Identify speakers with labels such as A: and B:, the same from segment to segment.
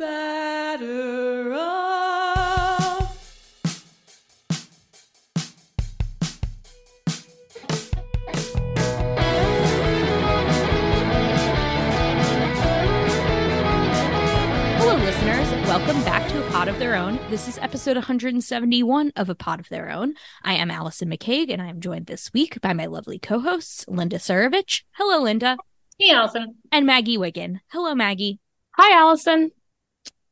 A: Better off.
B: Hello, listeners. Welcome back to A Pod of Their Own. This is episode 171 of A Pod of Their Own. I am Allison McCague, and I am joined this week by my lovely co hosts, Linda Surovich. Hello, Linda.
C: Hey, Allison.
B: And Maggie Wiggin. Hello, Maggie.
C: Hi, Allison.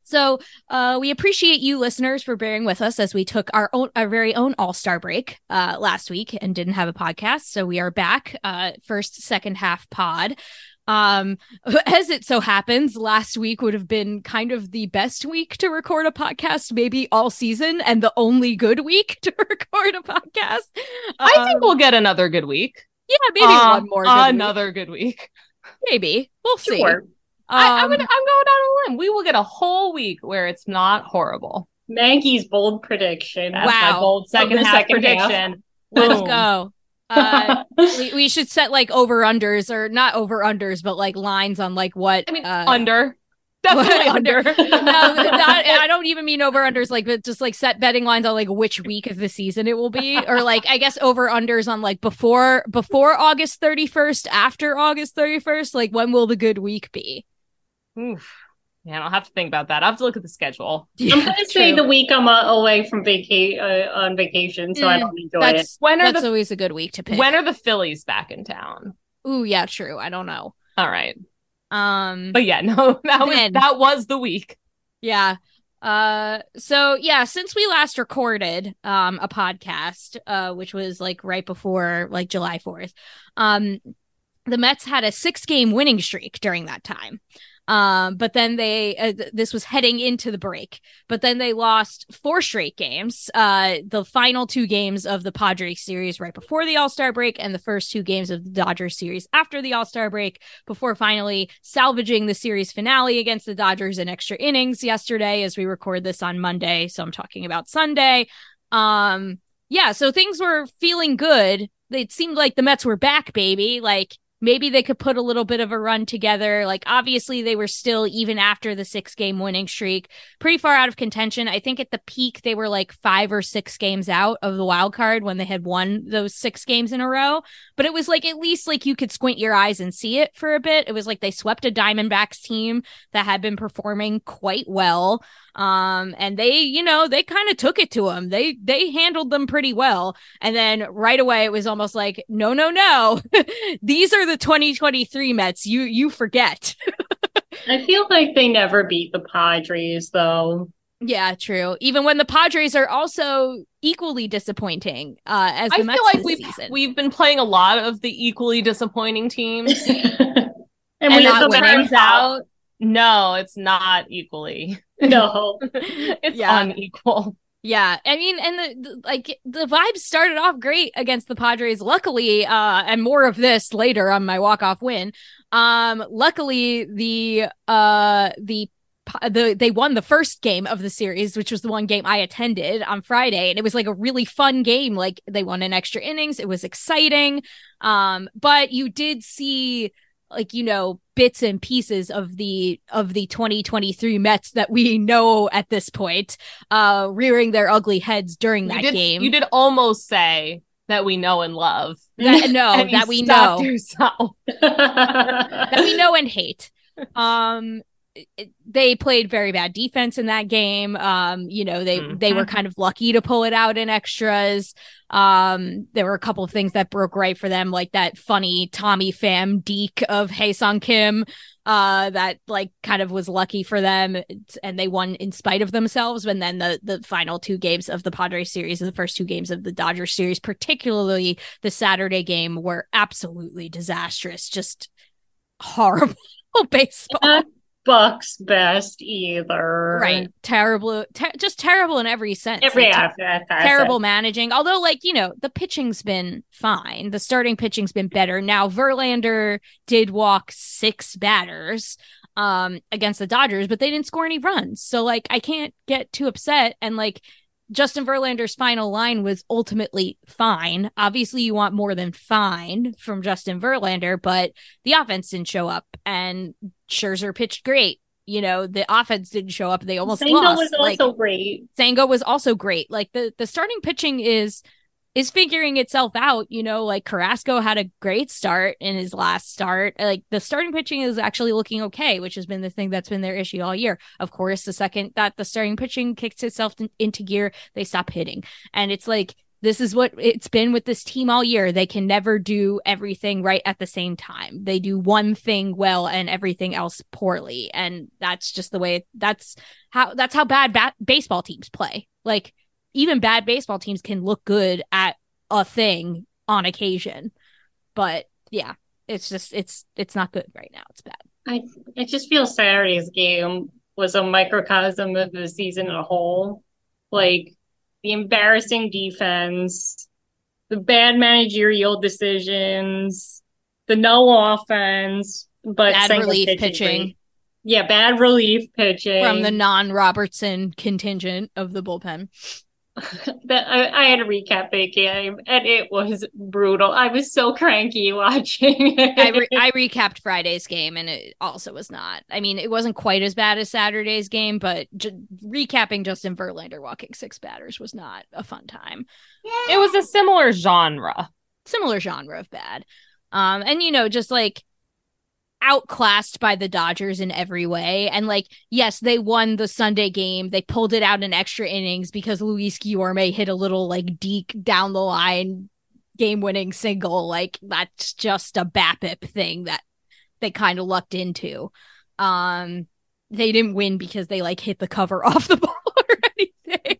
B: So, uh, we appreciate you listeners for bearing with us as we took our own, our very own All Star break uh, last week and didn't have a podcast. So we are back, uh, first, second half pod. Um, as it so happens, last week would have been kind of the best week to record a podcast, maybe all season, and the only good week to record a podcast.
C: I think
B: Um,
C: we'll get another good week.
B: yeah, maybe
C: Um,
B: one more. Good
C: another
B: week.
C: good week.
B: maybe we'll see.
D: Sure.
C: I, I'm,
B: Um,
C: gonna, I'm going out on a limb. We will get a whole week where it's not horrible.
D: Maggie's bold prediction.
C: That's my
B: Wow.
C: bold second half
D: second half.
C: prediction.
B: Let's go. Uh, we, we should set like over unders or not over unders, but like lines on like what
C: I mean,
B: uh,
C: under. Definitely
B: what-
C: under.
B: no, not, I don't even mean over unders, like, but just like set betting lines on like which week of the season it will be, or like I guess over unders on like before before August thirty first, after August thirty first, like when will the good week be?
C: Oof. Man, I'll have to think about that. I'll have to look at the schedule.
D: I'm gonna say the week I'm uh, away from vaca- uh, on vacation, so I
B: Mm,
D: don't enjoy it.
B: That's
C: When are
B: that's
C: the
B: always a good week to pick.
C: when are the Phillies back in town?
B: Ooh, yeah, true. I don't know.
C: All right.
B: Um,
C: But yeah, no, that was that was the week.
B: Yeah. Uh so yeah, since we last recorded um a podcast, uh which was like right before like July 4th, um the Mets had a 6-game winning streak during that time. Um but then they uh, th- this was heading into the break, but then they lost four straight games. Uh the final two games of the Padres series right before the All-Star break and the first two games of the Dodgers series after the All-Star break before finally salvaging the series finale against the Dodgers in extra innings yesterday as we record this on Monday. So I'm talking about Sunday. Um, yeah, so things were feeling good. It seemed like the Mets were back, baby. Like maybe they could put a little bit of a run together. Like obviously they were still even after the six game winning streak, pretty far out of contention. I think at the peak they were like five or six games out of the wild card when they had won those six games in a row but it was like at least like you could squint your eyes and see it for a bit. It was like they swept a Diamondbacks team that had been performing quite well. Um, and they, you know, they kind of took it to them. They they handled them pretty well. And then right away it was almost like, no, no, no. These are the 2023 Mets. You you forget.
D: I feel like they never beat the Padres, though.
B: yeah, true. Even when the Padres are also equally disappointing uh as the
C: I
B: Mets
C: feel like we've
B: season.
C: we've been playing a lot of the equally disappointing teams.
D: and
B: And
D: we
B: not
D: have
B: winning.
C: turns out no, it's not equally.
D: No.
C: it's
B: Yeah.
C: unequal.
B: Yeah, I mean, and the, the like the vibes started off great against the Padres. Luckily, uh, and more of this later on my walk off win. Um, luckily the uh the the they won the first game of the series, which was the one game I attended on Friday, and it was like a really fun game. Like they won in extra innings, it was exciting. Um, but you did see like you know bits and pieces of the of the 2023 Mets that we know at this point uh rearing their ugly heads during that
C: you did,
B: game.
C: You did almost say that we know and love.
B: that, no, that we know
C: yourself.
B: that we know and hate. Um, it- they played very bad defense in that game. Um, you know, they they were kind of lucky to pull it out in extras. Um, there were a couple of things that broke right for them, like that funny Tommy Pham Deke of Ha-Seong Kim. Uh, that like kind of was lucky for them, and they won in spite of themselves. And then the the final two games of the Padres series and the first two games of the Dodgers series, particularly the Saturday game, were absolutely disastrous. Just horrible baseball.
D: Buck's best either.
B: Right. Terrible. Ter- just terrible in every sense.
D: Every
B: Like,
D: that's
B: terrible
D: it.
B: managing. Although, like, you know, the pitching's been fine. The starting pitching's been better. Now, Verlander did walk six batters um against the Dodgers, but they didn't score any runs. So, like, I can't get too upset. And like Justin Verlander's final line was ultimately fine. Obviously, you want more than fine from Justin Verlander, but the offense didn't show up and Scherzer pitched great. You know, the offense didn't show up. They almost
D: Senga
B: lost.
D: was
B: like,
D: also great.
B: Senga was also great. Like the the starting pitching is is figuring itself out. You know, like Carrasco had a great start in his last start. Like the starting pitching is actually looking okay, which has been the thing that's been their issue all year. Of course, the second that the starting pitching kicks itself in- into gear, they stop hitting, and it's like. This is what it's been with this team all year. They can never do everything right at the same time. They do one thing well and everything else poorly. And that's just the way that's how that's how bad bat- baseball teams play. Like even bad baseball teams can look good at a thing on occasion. But yeah, it's just it's it's not good right now. It's bad.
D: I I just feel Saturday's game was a microcosm of the season as a whole. Like the embarrassing defense, the bad managerial decisions, the no offense, but
B: Bad relief
D: pitching
B: pitching.
D: Yeah, bad relief pitching
B: From the non Robertson contingent of the bullpen.
D: that I, I had a recap that game and it was brutal. I was so cranky watching it.
B: I re- I recapped Friday's game and it also was not. I mean, it wasn't quite as bad as Saturday's game, but j- recapping Justin Verlander walking six batters was not a fun time.
C: It was a similar genre.
B: similar genre of bad. Um, and you know, just like outclassed by the Dodgers in every way. And like, yes, they won the Sunday game. They pulled it out in extra innings because Luis Guillorme hit a little like deke down the line game winning single. Like that's just a BABIP thing that they kind of lucked into. Um, they didn't win because they like hit the cover off the ball or anything.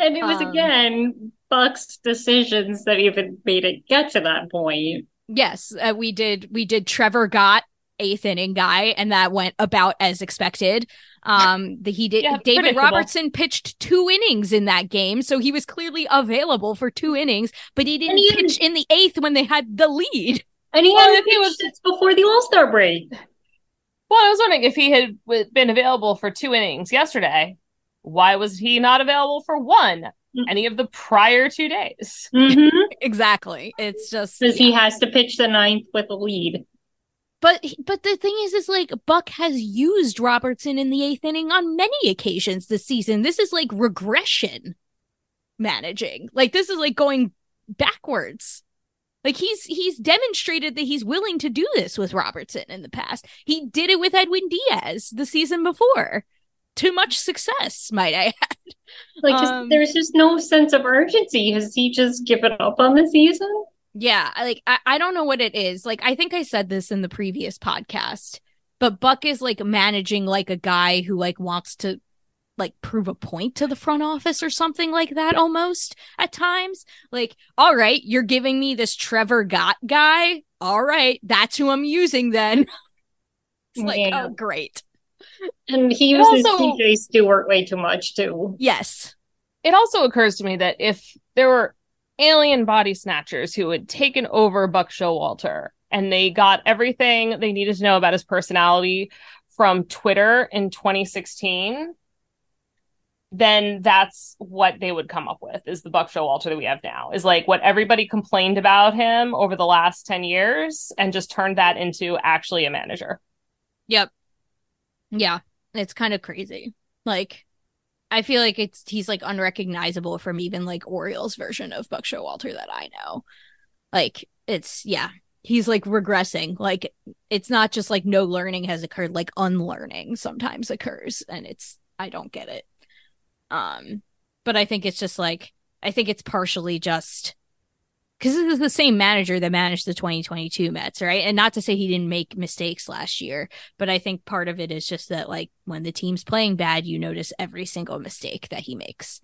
D: And it was
B: Um,
D: again Buck's decisions that even made it get to that point.
B: Yes, uh, we did. We did. Trevor Gott eighth inning guy, and that went about as expected. Um, the, he did.
C: Yeah,
B: David. Robertson pitched two innings in that game, so he was clearly available for two innings, but he didn't
D: he-
B: pitch in the eighth when they had the lead.
D: And he
C: Well,
D: hadn't
C: if he was-
D: since before the All Star break.
C: Well, I was wondering if he had been available for two innings yesterday. Why was he not available for one. Any of the prior two days?
D: Mm-hmm.
B: Exactly. It's just
D: Because he has to pitch the ninth with a lead.
B: But but the thing is, is like Buck has used Robertson in the eighth inning on many occasions this season. This is like regression managing. Like this is like going backwards. Like he's he's demonstrated that he's willing to do this with Robertson in the past. He did it with Edwin Diaz the season before. To much success, might I add.
D: Like just,
B: Um,
D: there's just no sense of urgency. Has he just given up on the season?
B: Yeah, like I, I don't know what it is. Like I think I said this in the previous podcast, but Buck is like managing like a guy who like wants to like prove a point to the front office or something like that almost at times. Like, all right, you're giving me this Trevor Gott guy. All right, that's who I'm using then. it's like,
D: Yeah.
B: oh great.
D: And he uses
C: also-
D: TJ Stewart way too much too.
B: Yes.
C: It also occurs to me that if there were alien body snatchers who had taken over Buck Showalter and they got everything they needed to know about his personality from Twitter in 2016, then that's what they would come up with is the Buck Showalter that we have now. Is like what everybody complained about him over the last 10 years and just turned that into actually a manager.
B: Yep. Yeah, it's kind of crazy. Like I feel like it's he's like unrecognizable from even like Orioles version of Buck Showalter that I know. Like it's yeah, he's like regressing. Like it's not just like no learning has occurred, like unlearning sometimes occurs and it's I don't get it. Um but I think it's just like I think it's partially just because this is the same manager that managed the 2022 Mets, right? And not to say he didn't make mistakes last year, but I think part of it is just that like when the team's playing bad, you notice every single mistake that he makes.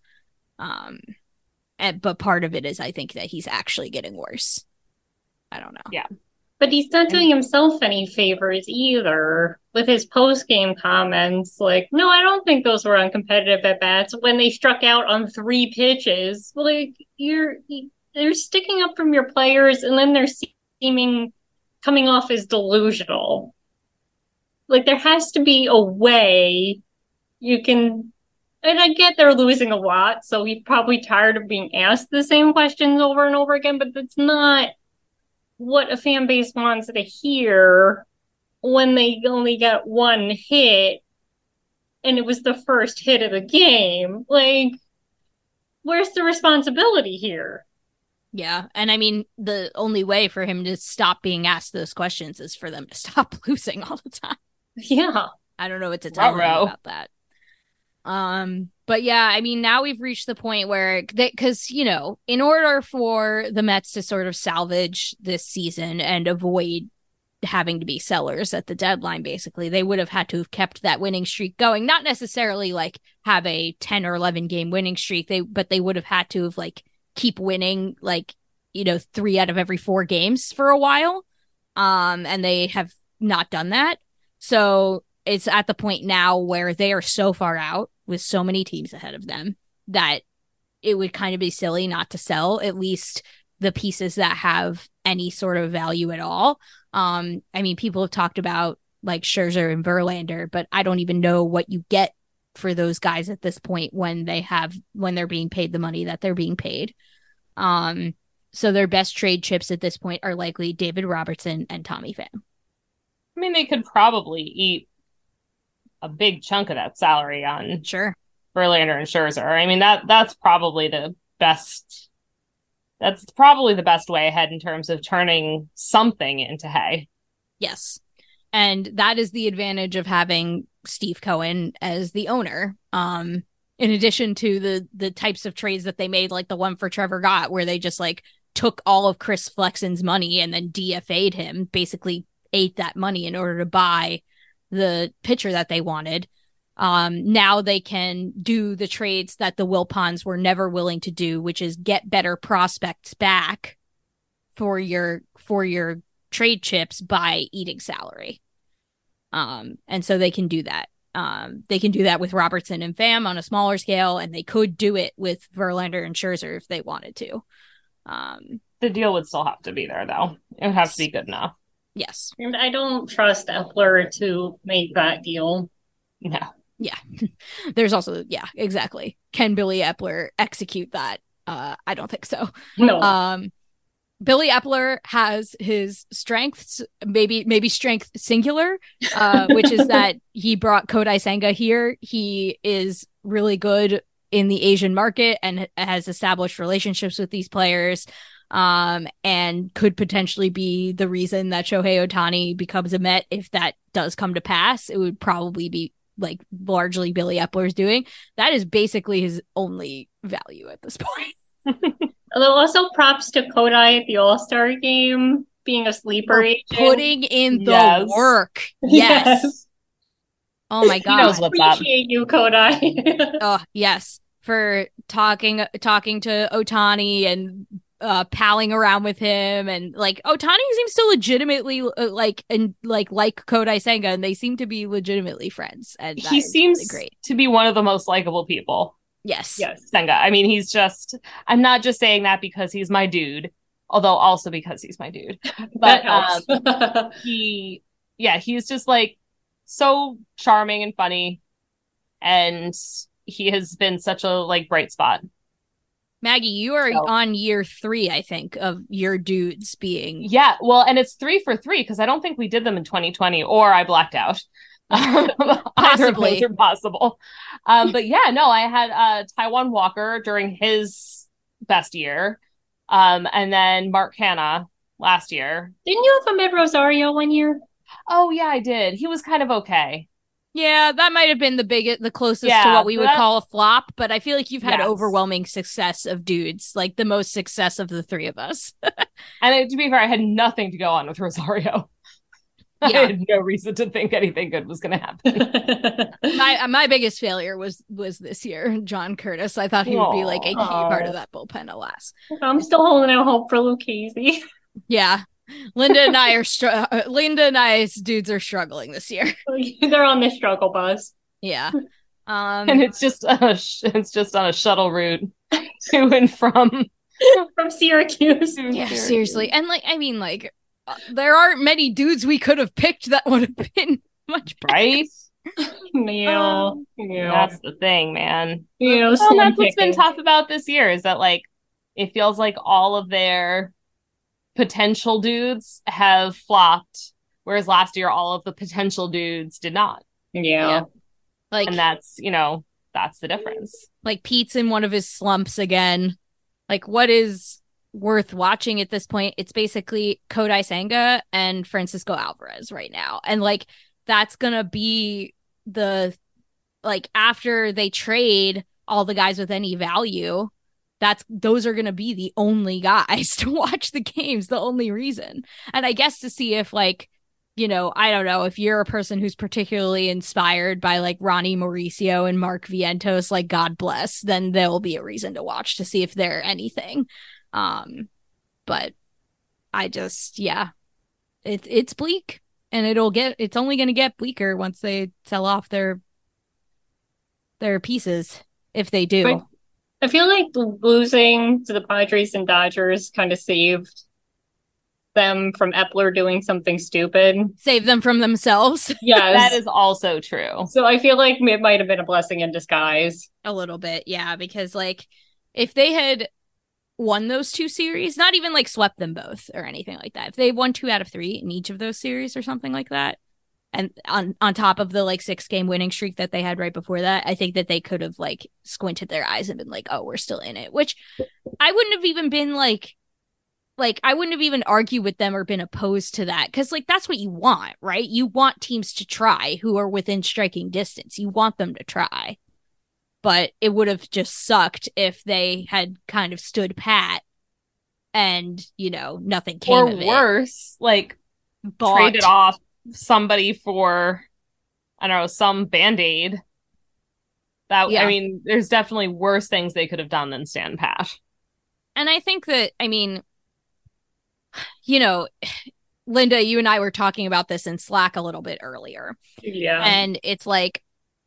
B: Um and but part of it is I think that he's actually getting worse. I don't know.
C: Yeah.
D: But he's not doing himself any favors either with his post game comments. Like, no, I don't think those were uncompetitive at bats when they struck out on three pitches. Like you're they're sticking up from your players, and then they're seeming coming off as delusional. Like there has to be a way you can. And I get they're losing a lot, so he's probably tired of being asked the same questions over and over again. But that's not what a fan base wants to hear when they only got one hit and it was the first hit of the game. Like, where's the responsibility here?
B: Yeah. And I mean, the only way for him to stop being asked those questions is for them to stop losing all the time.
D: Yeah.
B: I don't know what to tell
C: Ruh-roh.
B: about that. Um, but yeah, I mean, now we've reached the point where because you know, in order for the Mets to sort of salvage this season and avoid having to be sellers at the deadline, basically, they would have had to have kept that winning streak going. Not necessarily like have a 10 or 11 game winning streak, they, but they would have had to have like keep winning, like, you know, three out of every four games for a while. Um, and they have not done that. So it's at the point now where they are so far out with so many teams ahead of them that it would kind of be silly not to sell at least the pieces that have any sort of value at all. Um, I mean, people have talked about like Scherzer and Verlander, but I don't even know what you get for those guys at this point when they have when they're being paid the money that they're being paid. Um, so their best trade chips at this point are likely David Robertson and Tommy Pham.
C: I mean, they could probably eat a big chunk of that salary on
B: Sure.
C: Verlander and Scherzer. I mean that that's probably the best. That's probably the best way ahead in terms of turning something into hay.
B: Yes. And that is the advantage of having Steve Cohen as the owner. Um, in addition to the the types of trades that they made, like the one for Trevor Gott, where they just like took all of Chris Flexen's money and then DFA'd him, basically ate that money in order to buy the pitcher that they wanted. Um, now they can do the trades that the Wilpons were never willing to do, which is get better prospects back for your for your trade chips by eating salary. Um, and so they can do that. Um, they can do that with Robertson and Pham on a smaller scale, and they could do it with Verlander and Scherzer if they wanted to. Um,
C: The deal would still have to be there, though. It would have to be good enough.
B: yes,
D: And I don't trust Eppler to make that deal.
C: No.
B: yeah. There's also yeah, exactly. Can Billy Eppler execute that? Uh, I don't think so.
D: No.
B: Um, Billy Eppler has his strengths, maybe maybe strength singular, uh, which is that he brought Kodai Senga here. He is really good in the Asian market and has established relationships with these players. Um, and could potentially be the reason that Shohei Ohtani becomes a Met if that does come to pass. It would probably be like largely Billy Eppler's doing. That is basically his only value at this point.
D: Although also props to Kodai at the All Star game being a sleeper
B: For
D: agent.
B: putting in the
C: Yes.
B: work. Yes. Oh my god.
C: knows what's up.
D: Appreciate you, Kodai.
B: Oh yes, for talking talking to Ohtani and uh palling around with him and like Ohtani seems to legitimately uh, like and like like Kodai Senga and they seem to be legitimately friends and
C: he seems
B: really great.
C: to be one of the most likable people.
B: Yes.
D: yes.
C: Senga. I mean, he's just, I'm not just saying that because he's my dude, although also because he's my dude. But um, he, yeah, he's just like so charming and funny. And he has been such a like bright spot.
B: Maggie, you are
C: So-
B: on year 3 I think of your dudes being
C: Yeah, well, and it's three for three because I don't think we did them in 2020 or I blacked out. Either of
B: Possibly.
C: those are possible. Um, but yeah, no, I had uh Taijuan Walker during his best year. Um, and then Mark Canha last year.
D: Didn't you have Amed Rosario one year?
C: Oh yeah, I did. He was kind of okay.
B: Yeah, that might have been the biggest, the closest to what we would
C: that-
B: call a flop, but I feel like you've had
C: Yes.
B: overwhelming success of dudes, like the most success of the three of us.
C: And to be fair, I had nothing to go on with Rosario.
B: Yeah.
C: I had no reason to think anything good was going to happen.
B: my uh, my biggest failure was was this year, John Curtiss. I thought he would be like a key
C: Aw.
B: part of that bullpen, alas.
D: I'm still holding out hope for Lucchesi.
B: Yeah, Linda and I are str- uh, Linda and I's dudes are struggling this year.
D: They're on the struggle bus.
B: Yeah. Um
C: and it's just a sh- it's just on a shuttle route to and from.
D: From Syracuse.
B: yeah, seriously. And like I mean like uh, there aren't many dudes we could have picked that would have been much better.
C: right?
D: Yeah.
C: Um,
D: yeah.
C: That's the thing, man.
D: you know,
C: Well,
D: slim
C: that's what's been tough about this year is that like it feels like all of their potential dudes have flopped, whereas last year all of the potential dudes did not,
D: Yeah.
B: Like
C: and that's you know that's the difference.
B: like Pete's in one of his slumps again. Like what is worth watching at this point? It's basically Kodai Senga and Francisco Alvarez right now. And like that's going to be the like after they trade all the guys with any value, that's those are going to be the only guys to watch the games, the only reason. And I guess to see if like you know, I don't know if you're a person who's particularly inspired by like Ronny Mauricio and Mark Vientos, like God bless, then there'll be a reason to watch to see if they're anything. Um, but I just, yeah, it's it's bleak, and it'll get it's only going to get bleaker once they sell off their their pieces if they do.
D: But- I feel like losing to the Padres and Dodgers kind of saved them from Eppler doing something stupid.
B: Save them from themselves
D: Yes.
C: That is also true.
D: so I feel like it might have been a blessing in disguise.
B: a little bit, yeah, because like if they had won those two series, not even like swept them both or anything like that. If they won two out of three in each of those series or something like that, and on on top of the like six game winning streak that they had right before that, I think that they could have like squinted their eyes and been like, "Oh, we're still in it," which I wouldn't have even been like. Like I wouldn't have even argued with them or been opposed to that because like that's what you want, right? You want teams to try who are within striking distance. You want them to try but it would have just sucked if they had kind of stood pat and you know nothing came
C: Or
B: of it.
C: worse, like
B: Bought-
C: traded off somebody for I don't know some band aid. That
B: Yeah.
C: I mean, there's definitely worse things they could have done than stand pat.
B: and I think that I mean, you know, Linda, you and I were talking about this in Slack a little bit earlier,
D: Yeah.
B: and it's like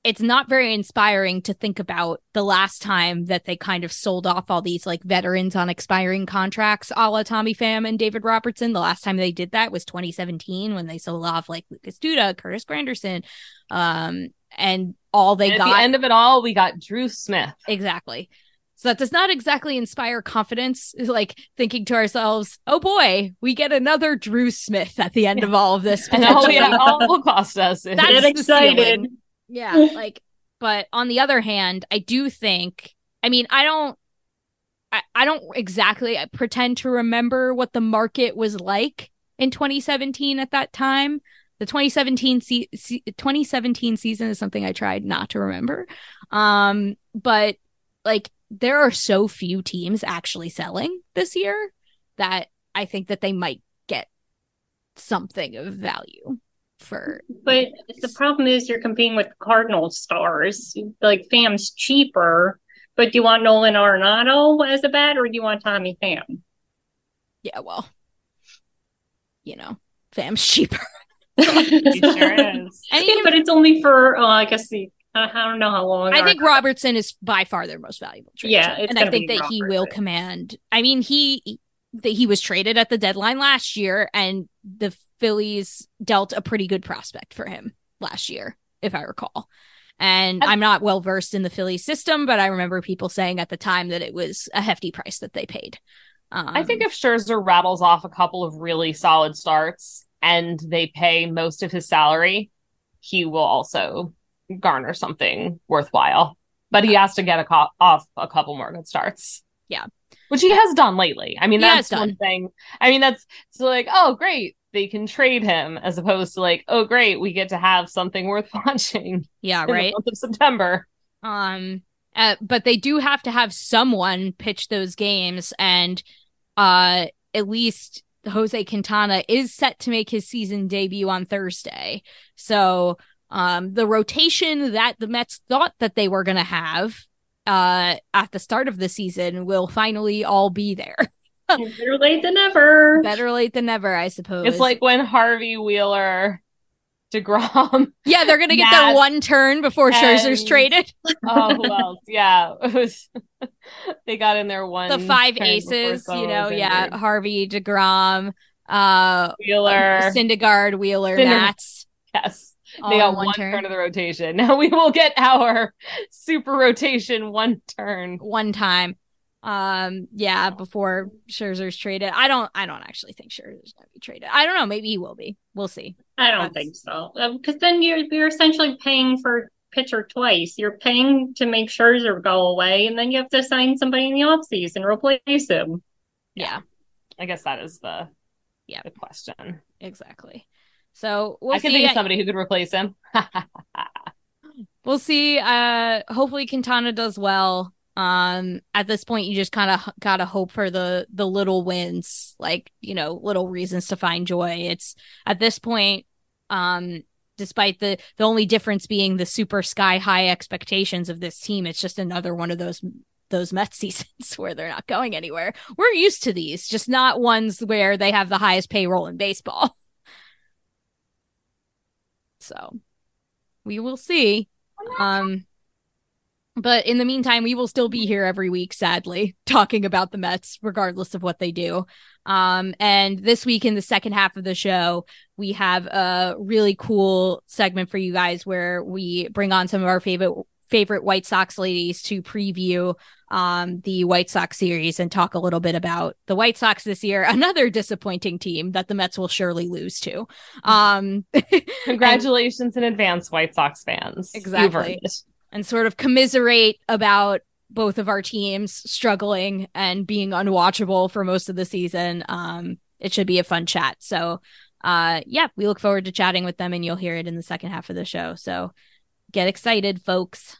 B: it's not very inspiring to think about the last time that they kind of sold off all these like veterans on expiring contracts a la Tommy Pham and David Robertson. The last time they did that was 2017 when they sold off like Lucas Duda, Curtis Granderson, um, and all they
C: And at
B: got
C: the end of it all, we got Drew Smith.
B: Exactly. So that does not exactly inspire confidence, like thinking to ourselves, oh boy, we get another Drew Smith at the end of all of this.
C: And all,
B: yeah,
C: all will cost us
B: That's
D: Get excited.
B: ceiling. Yeah, like, but on the other hand, I do think, I mean, I don't, I, I don't exactly pretend to remember what the market was like in 2017 at that time. The 2017 se- se- 2017 season is something I tried not to remember. Um, but like there are so few teams actually selling this year that I think that they might get something of value for
D: But the problem is you're competing with Cardinal stars. Like Pham's cheaper, but do you want Nolan Arenado as a bat or do you want Tommy Pham?
B: yeah, well, you know, Pham's cheaper.
C: He sure is.
B: And
D: Yeah, but it's only for, oh, I guess the, I I don't know how long.
B: I think Robertson is by far their most valuable trade.
D: Yeah, it's
B: and I think
D: be
B: that he will command. I mean, he that he was traded at the deadline last year, and the Phillies dealt a pretty good prospect for him last year, if I recall. And I'm not well versed in the Phillies system, but I remember people saying at the time that it was a hefty price that they paid. Um,
C: I think if Scherzer rattles off a couple of really solid starts and they pay most of his salary, he will also garner something worthwhile. But he has to get a co- off a couple more good starts.
B: Yeah.
C: Which he has done lately. I mean, that's one thing. I mean, that's so like, oh, great. They can trade him as opposed to like, oh, great. We get to have something worth watching
B: yeah,
C: in the
B: right.
C: month of September.
B: Um, uh, but they do have to have someone pitch those games, and uh, at least Jose Quintana is set to make his season debut on Thursday. So, um, the rotation that the Mets thought that they were going to have uh at the start of the season will finally all be there.
D: Better late than never.
B: Better late than never, I suppose.
C: It's like when Harvey Wheeler, Degrom.
B: yeah, they're gonna get
C: Nats
B: their one turn before Scherzer's traded.
C: Oh, who else? Yeah, it was. they got in there one.
B: The five
C: turn
B: aces, you know, yeah,
C: injured.
B: Harvey, Degrom, uh,
C: Wheeler.
B: Syndergaard, Wheeler,
C: Cinder-
B: Nats.
C: yes,
B: all
C: they
B: in
C: got
B: one
C: one
B: turn.
C: turn of the rotation. Now we will get our super rotation one turn.
B: one time. Um, yeah, before Scherzer's traded. I don't I don't actually think Scherzer's gonna be traded. I don't know, maybe he will be. We'll see.
D: I don't think so. Because then you're you're essentially paying for pitcher twice. You're paying to make Scherzer go away, and then you have to sign somebody in the offseason and replace him.
B: Yeah,
C: I guess that is the
B: Yeah.
C: the question.
B: exactly. So we'll
C: I can
B: see.
C: think of somebody who could replace him.
B: We'll see. Uh hopefully Quintana does well. Um at this point you just kind of got to hope for the the little wins, like, you know, little reasons to find joy. It's at this point um despite the the only difference being the super sky high expectations of this team, it's just another one of those those Mets seasons where they're not going anywhere. We're used to these, just not ones where they have the highest payroll in baseball. So, we will see. Um, but in the meantime, we will still be here every week, sadly, talking about the Mets, regardless of what they do. Um, and this week in the second half of the show, we have a really cool segment for you guys where we bring on some of our favorite favorite White Sox ladies to preview um the White Sox series and talk a little bit about the White Sox this year, another disappointing team that the Mets will surely lose to. Um
C: Congratulations in advance, White Sox fans.
B: Exactly. and sort of commiserate about both of our teams struggling and being unwatchable for most of the season. Um, it should be a fun chat. So, uh, yeah, we look forward to chatting with them, and you'll hear it in the second half of the show. So, get excited, folks.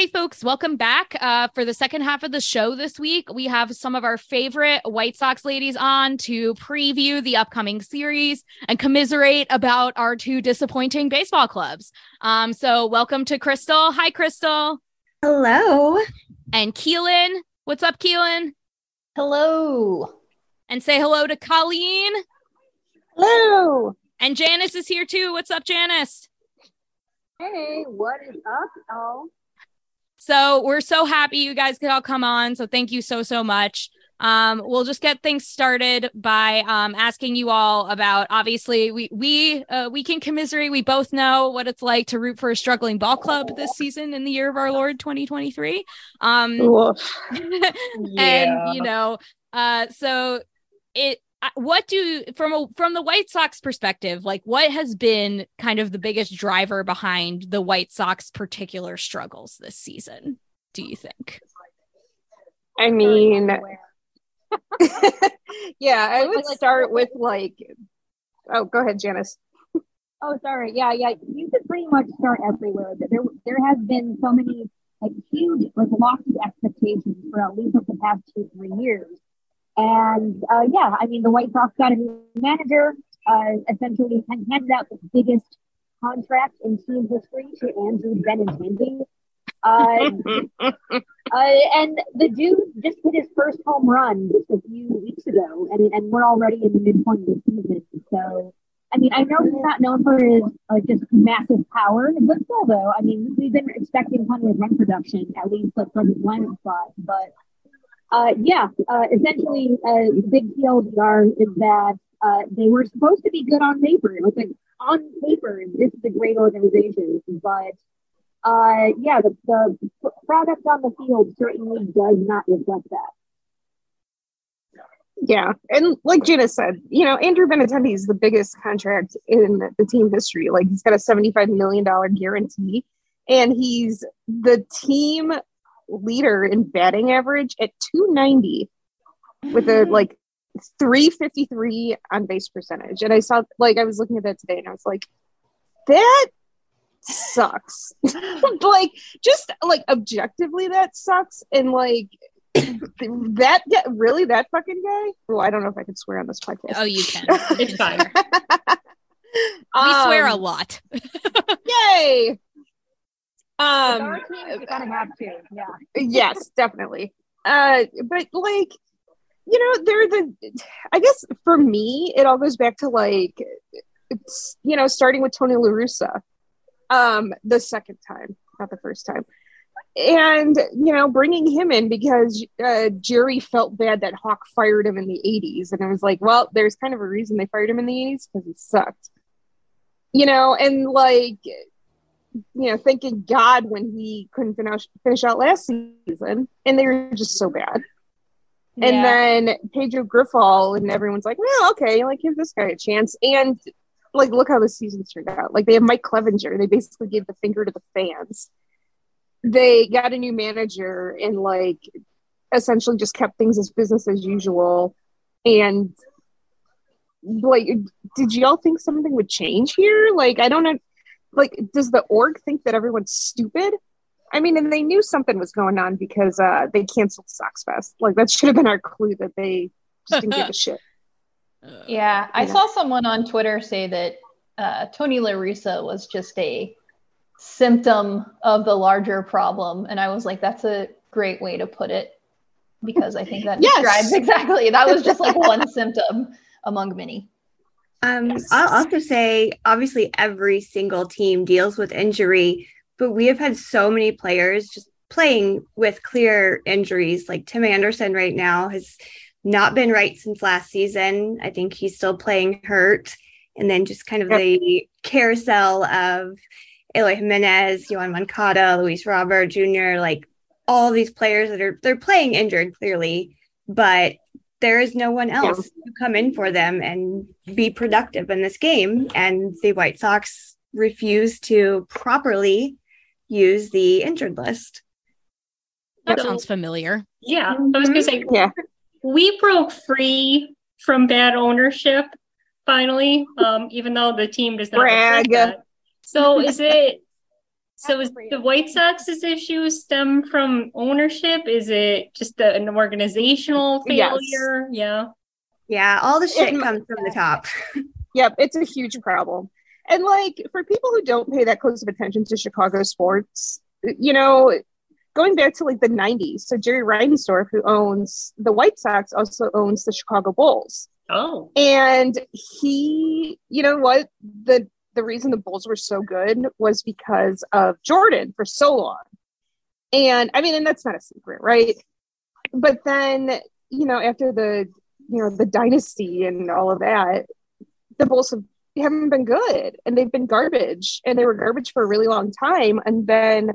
B: Hey, folks, welcome back. Uh, for the second half of the show this week, we have some of our favorite White Sox ladies on to preview the upcoming series and commiserate about our two disappointing baseball clubs. Um, so, welcome to Crystal. Hi, Crystal.
E: Hello.
B: And Keelan. What's up, Keelan?
E: Hello.
B: And say hello to Colleen.
E: Hello.
B: And Janice is here too. What's up, Janice?
E: Hey, what is up, y'all?
B: So we're so happy you guys could all come on. So thank you so so much. Um, we'll just get things started by um, asking you all about. Obviously, we we uh, we can commiserate. We both know what it's like to root for a struggling ball club this season in the year of our Lord 2023. Um, and you know, uh, so it. What do from a from the White Sox perspective, like what has been kind of the biggest driver behind the White Sox particular struggles this season? Do you think?
E: I mean, yeah, I would start with like, oh, go ahead, Janice.
F: Oh, sorry. Yeah, yeah. You could pretty much start everywhere. There, there has been so many like huge, like lofty expectations for at least the past two, three years. And uh, yeah, I mean, the White Sox got a new manager. Uh, essentially, handed out the biggest contract in team history to Andrew Benintendi. Uh, uh, and the dude just hit his first home run just a few weeks ago, and, and we're already in the midpoint of the season. So, I mean, I know he's not known for his like just massive power, but still, though, I mean, we've been expecting plenty of run production at least like from his lineup spot. But uh, yeah, uh, essentially, uh, big TLDR is that uh, they were supposed to be good on paper. It was like on paper, this is a great organization, but uh, yeah, the, the product on the field certainly does not reflect that.
E: Yeah, and like Janice said, you know, Andrew Benintendi is the biggest contract in the team history. Like he's got a seventy-five million dollar guarantee, and he's the team leader in batting average at two ninety. with a like 353 on base percentage. And I saw like I was looking at that today and I was like, that sucks. like just like objectively that sucks. And like that yeah, really that fucking guy? Oh, I don't know if I can swear on this podcast.
B: Oh, you can.
D: It's fine.
B: swear. We swear a
E: Um,
B: lot.
E: Yay. Um
F: our team, you kind of have to. Yeah.
E: yes, definitely. Uh, but like, you know, they're the. I guess for me, it all goes back to like, it's you know, starting with Tony La Russa, um, the second time, not the first time, and you know, bringing him in because uh, Jerry felt bad that Hawk fired him in the '80s, and it was like, well, there's kind of a reason they fired him in the '80s because he sucked, you know, and like you know, thanking God when he couldn't finish finish out last season, and they were just so bad. And then Pedro Grifol, and everyone's like, "Well, okay, like give this guy a chance." And like, look how the season turned out. Like they have Mike Clevinger. They basically gave the finger to the fans. They got a new manager and like essentially just kept things as business as usual. And like, did y'all think something would change here? Like, I don't know like does the org think that everyone's stupid i mean and they knew something was going on because uh they canceled sox fest like that should have been our clue that they just didn't give a shit
G: Yeah, I
E: Yeah.
G: saw someone on Twitter say that uh, Tony La Russa was just a symptom of the larger problem, and I was like, that's a great way to put it because I think that
E: Yes.
G: describes exactly. That was just like one symptom among many.
H: Um, I'll also say, obviously, every single team deals with injury, but we have had so many players just playing with clear injuries. Like Tim Anderson right now has not been right since last season. I think he's still playing hurt. And then just kind of
E: Yep.
H: the carousel of Eloy Jimenez, Yoán Moncada, Luis Robert Jr., like all these players that are they're playing injured clearly, but there is no one else to come in for them and be productive in this game. And the White Sox refuse to properly use the injured list.
B: That
D: So-
B: sounds familiar.
D: Yeah, I was gonna say
E: yeah
D: we broke free from bad ownership finally. Um, even though the team does not
E: Brag.
D: that. So is it? So is the White Sox's issues stem from ownership? Is it just a, an organizational
E: Yes.
D: failure? Yeah.
H: Yeah, all the shit
E: It-
H: comes from the top.
E: yep it's a huge problem and like for people who don't pay that close of attention to chicago sports you know going back to like the 90s so jerry reinsdorf who owns the white sox also owns the chicago bulls
D: Oh.
E: and he you know what the the reason the bulls were so good was because of jordan for so long. And i mean and that's not a secret right? But then you know after the you know the dynasty and all of that the bulls have haven't been good and they've been garbage and they were garbage for a really long time. And then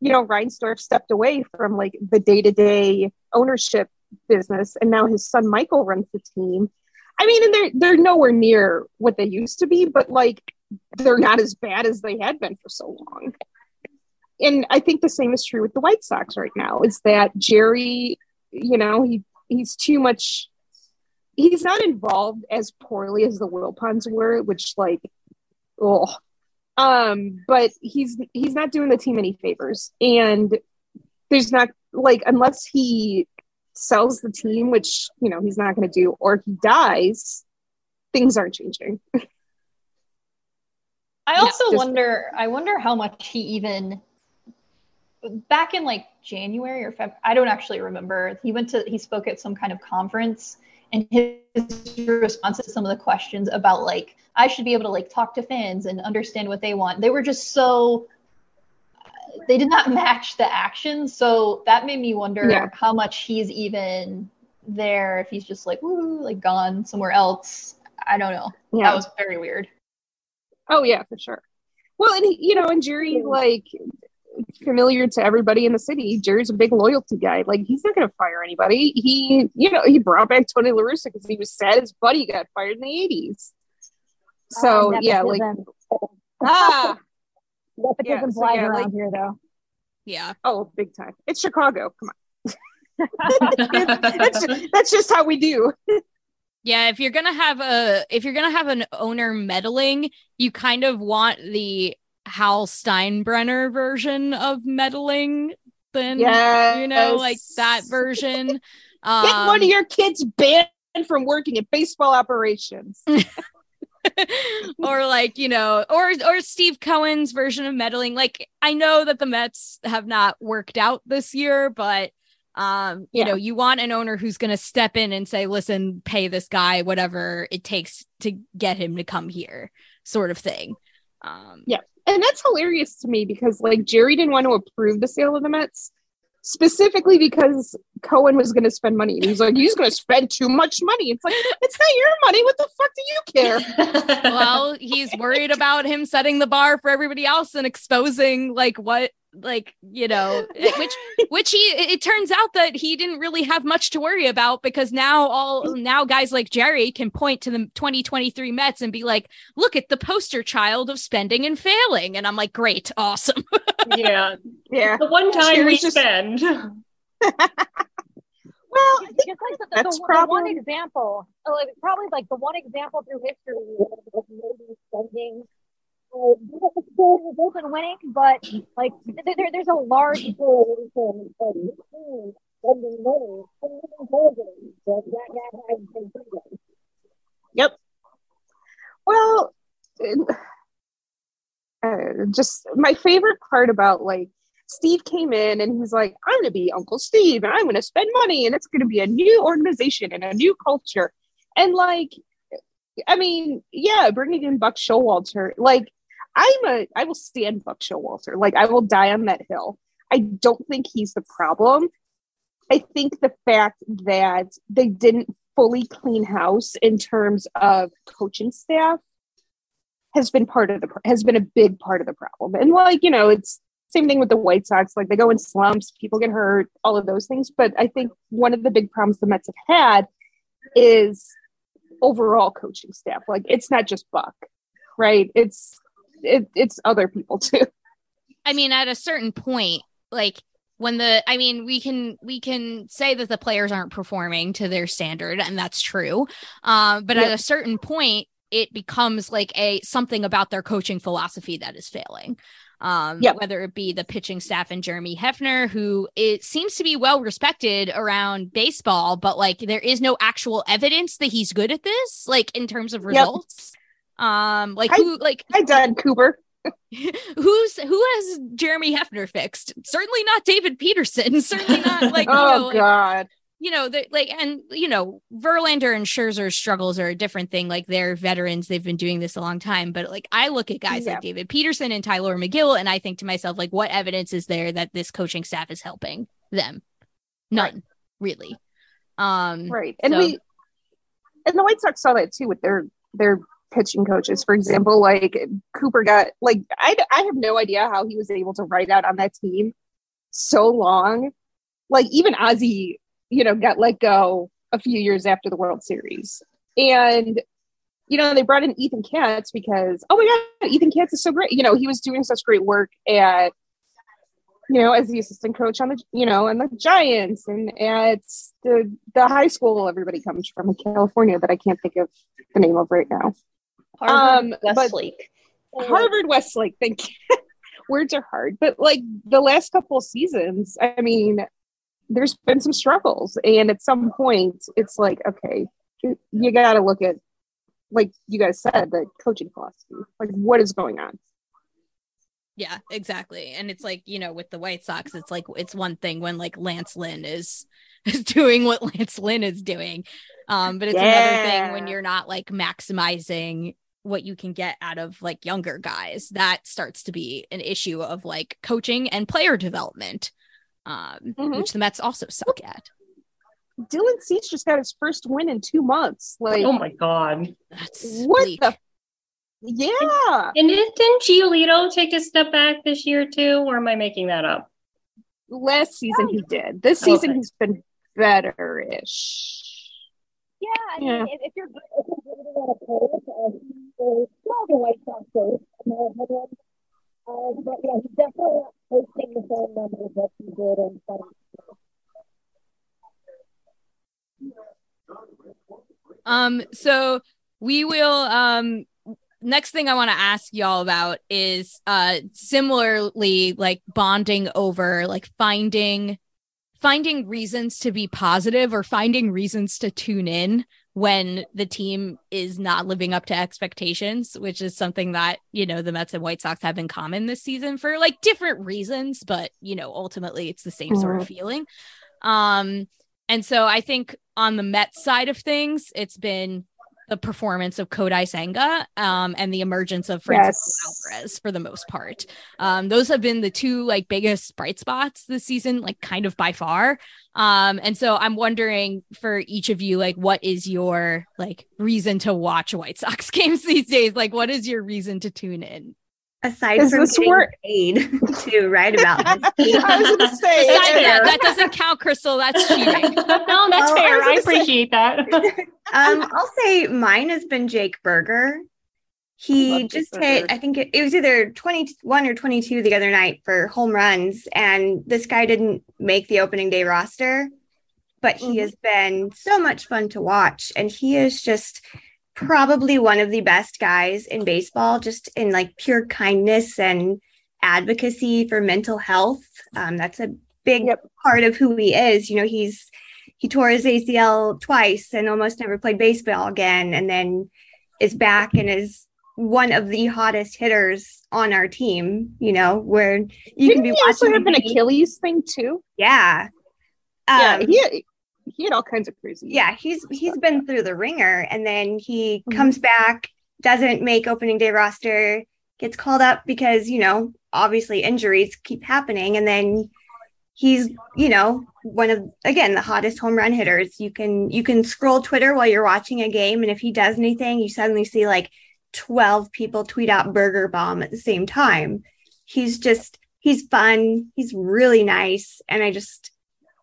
E: you know reinsdorf stepped away from like the day-to-day ownership business and now his son michael runs the team. I mean and they're they're nowhere near what they used to be but like they're not as bad as they had been for so long. And i think the same is true with the white sox right now is that jerry you know he he's too much he's not involved as poorly as the wilpons were which like oh um but he's he's not doing the team any favors. And there's not like unless he sells the team which you know he's not going to do or he dies things aren't changing
G: I also
E: just-
G: wonder. I wonder how much he even back in like January or February. I don't actually remember. He went to he spoke at some kind of conference, and his response to some of the questions about like I should be able to like talk to fans and understand what they want. They were just so they did not match the actions. So that made me wonder
E: Yeah.
G: how much he's even there. If he's just like woo, like gone somewhere else. I don't know.
E: yeah
G: That was very weird.
E: Oh yeah for sure. Well and you know and jerry like familiar to everybody in the city jerry's a big loyalty guy. Like he's not going to fire anybody. He you know he brought back tony la Russa because he was sad his buddy got fired in the 80s so
F: Oh,
E: yeah like ah!
F: Nepotism
E: yeah, so yeah,
F: around
E: like-
F: here, though.
B: Yeah.
E: oh big time. It's chicago. Come on. That's, that's just how we do.
B: Yeah, if you're gonna have a if you're gonna have an owner meddling, you kind of want the Hal Steinbrenner version of meddling than you know, like that version.
E: Get one of
B: Um,
E: your kids banned from working in baseball operations.
B: or like you know or or steve cohen's version of meddling like i know that the mets have not worked out this year but um you
E: Yeah.
B: know you want an owner who's going to step in and say listen pay this guy whatever it takes to get him to come here sort of thing um
E: Yeah. And that's hilarious to me because like Jerry didn't want to approve the sale of the Mets specifically because Cohen was going to spend money. And he's like, he's going to spend too much money. It's like, it's not your money. What the fuck do you care?
B: well he's worried about him setting the bar for everybody else and exposing like what like you know eh, which which he it it turns out that he didn't really have much to worry about because now all now guys like jerry can point to the 2023 mets and be like look at the poster child of spending and failing and i'm like great awesome
D: yeah.
E: Yeah.
D: The one time we
E: just-
D: spend.
E: Well,
F: Just just like the, the,
E: That's
F: the, one- the one example, like probably like the one example through history of maybe spending. They've been winning, but like there, there- there's a large that has been proven.
E: Yep. Well, uh, just my favorite part about like Steve came in and he's like, I'm going to be Uncle Steve and I'm going to spend money and it's going to be a new organization and a new culture. And like, I mean, yeah, bringing in Buck Showalter, like, I'm a, I will stand Buck Showalter. Like, I will die on that hill. I don't think he's the problem. I think the fact that they didn't fully clean house in terms of coaching staff has been part of the has been a big part of the problem. And like, you know, it's same thing with the White Sox, like they go in slumps, people get hurt, all of those things, but I think one of the big problems the Mets have had is overall coaching staff. Like it's not just Buck, right? It's it, it's other people too.
B: I mean, at a certain point, like when the I mean, we can we can say that the players aren't performing to their standard, and that's true. Um, but at a certain point, it becomes like a something about their coaching philosophy that is failing. Um,
E: Yep.
B: whether it be the pitching staff and Jeremy Hefner, who it seems to be well respected around baseball, but like there is no actual evidence that he's good at this, like in terms of results. Um, like
E: I-
B: who like
E: I Don Cooper.
B: who's who has Jeremy Hefner fixed? Certainly not David Peterson. Certainly not like you
E: oh
B: know, like,
E: God.
B: you know, the, like and you know, Verlander and Scherzer's struggles are a different thing. Like they're veterans, they've been doing this a long time. But like I look at guys
E: Yeah.
B: like David Peterson and Tylor Megill, and I think to myself, like, what evidence is there that this coaching staff is helping them? None, really. Um,
E: Right. And
B: so-
E: we and the White Sox saw that too with their their pitching coaches. For example, like Cooper got like I I have no idea how he was able to ride out on that team so long. Like even Ozzie, you know, got let go a few years after the World Series. And you know, they brought in Ethan Katz because oh my god, Ethan Katz is so great. You know, he was doing such great work at you know, as the assistant coach on the, you know, and the Giants and at the the high school everybody comes from in California that I can't think of the name of right now.
G: Harvard,
E: Um,
G: Westlake.
E: Harvard Westlake, thank you. Words are hard, but like the last couple seasons, I mean, there's been some struggles, and at some point, it's like, okay, you, got to look at, like you guys said, the coaching philosophy. Like, what is going on?
B: Yeah, exactly. And it's like, you know, with the White Sox, it's like it's one thing when like Lance Lynn is is doing what Lance Lynn is doing. Um, but it's another thing when you're not like maximizing what you can get out of like younger guys. That starts to be an issue of like coaching and player development. Um,
E: Mhm.
B: which the Mets also suck at.
E: Dylan Cease just got his first win in two months. Like,
D: Oh my god.
B: That's
E: what
B: bleak.
E: the? Yeah,
D: And didn't didn't Giolito take a step back this year too? Or am I making that up?
E: last season he did. This season
D: Okay.
E: he's been better-ish.
F: Yeah, I mean,
E: Yeah.
F: if, if you're if lot of players. Uh, he was not the White Sox my opinion. Uh, but yeah, he's definitely not posting the same numbers that he did in 20.
B: Um, so we will um next thing I want to ask y'all about is uh similarly like bonding over like finding finding reasons to be positive or finding reasons to tune in when the team is not living up to expectations, which is something that, you know, the Mets and White Sox have in common this season for like different reasons, but you know, ultimately it's the same sort of feeling. Um and so I think on the Mets side of things, it's been the performance of Kodai Senga um, and the emergence of Francisco
E: Yes.
B: Alvarez for the most part. Um, those have been the two like biggest bright spots this season, like kind of by far. Um, and so I'm wondering for each of you, like, what is your like reason to watch White Sox games these days? Like, what is your reason to tune in?
H: Aside
E: Is
H: from
E: this
H: getting
E: where-
H: paid to write about this.
E: I was gonna say
B: that, that doesn't count, Crystal. That's cheating.
D: no, that's
H: Well,
D: fair.
E: was
D: I,
E: gonna say-
D: appreciate that.
H: um, I'll say mine has been Jake Burger. He
E: Love Jake
H: just
E: Burger.
H: hit, I think it, it was either 21 or 22 the other night for home runs. And this guy didn't make the opening day roster, but he
E: Mhm.
H: has been so much fun to watch. And he is just probably one of the best guys in baseball, just in like pure kindness and advocacy for mental health. Um, that's a big
E: Yep.
H: part of who he is. You know, he's he tore his ACL twice and almost never played baseball again, and then is back and is one of the hottest hitters on our team. You know, where you
E: Didn't
H: can be
E: he also have an. Achilles thing too?
H: Yeah.
E: yeah,
H: Um,
E: he had, he had all kinds of crazy.
H: yeah, he's he's been through the ringer, and then he
E: Mhm.
H: comes back, doesn't make opening day roster, gets called up because you know obviously injuries keep happening, and then he's you know one of again the hottest home run hitters. You can you can scroll Twitter while you're watching a game, and if he does anything, you suddenly see like twelve people tweet out Burger Bomb at the same time. He's just he's fun. He's really nice, and I just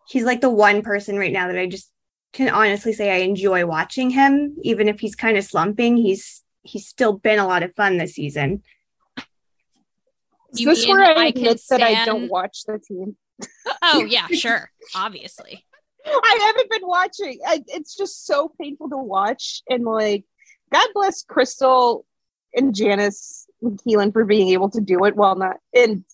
H: he's like the one person right now that I just can honestly say I enjoy watching him, even if he's kind of slumping. He's he's still been a lot of fun this season.
E: Is
B: You
E: this
B: mean
E: where I
B: I can
E: admit that I don't watch the team?
B: Oh, oh yeah, sure, obviously.
E: I haven't been watching. I, it's just so painful to watch. And like, God bless Crystal and Janice and Keelan for being able to do it while not. And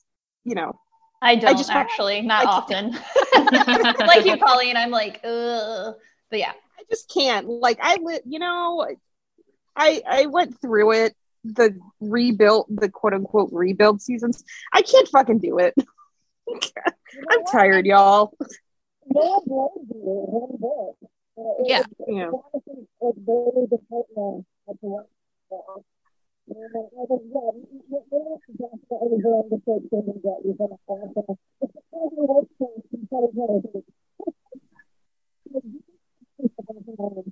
E: you know,
G: I don't I
E: just-
G: actually, not
E: I
G: often. like you, Colleen, I'm like, ugh. But yeah,
E: I just can't. Like, I li- you know, I I went through it. The rebuild, the quote unquote rebuild seasons. I can't fucking do it. I'm tired, y'all.
B: Yeah.
E: Yeah.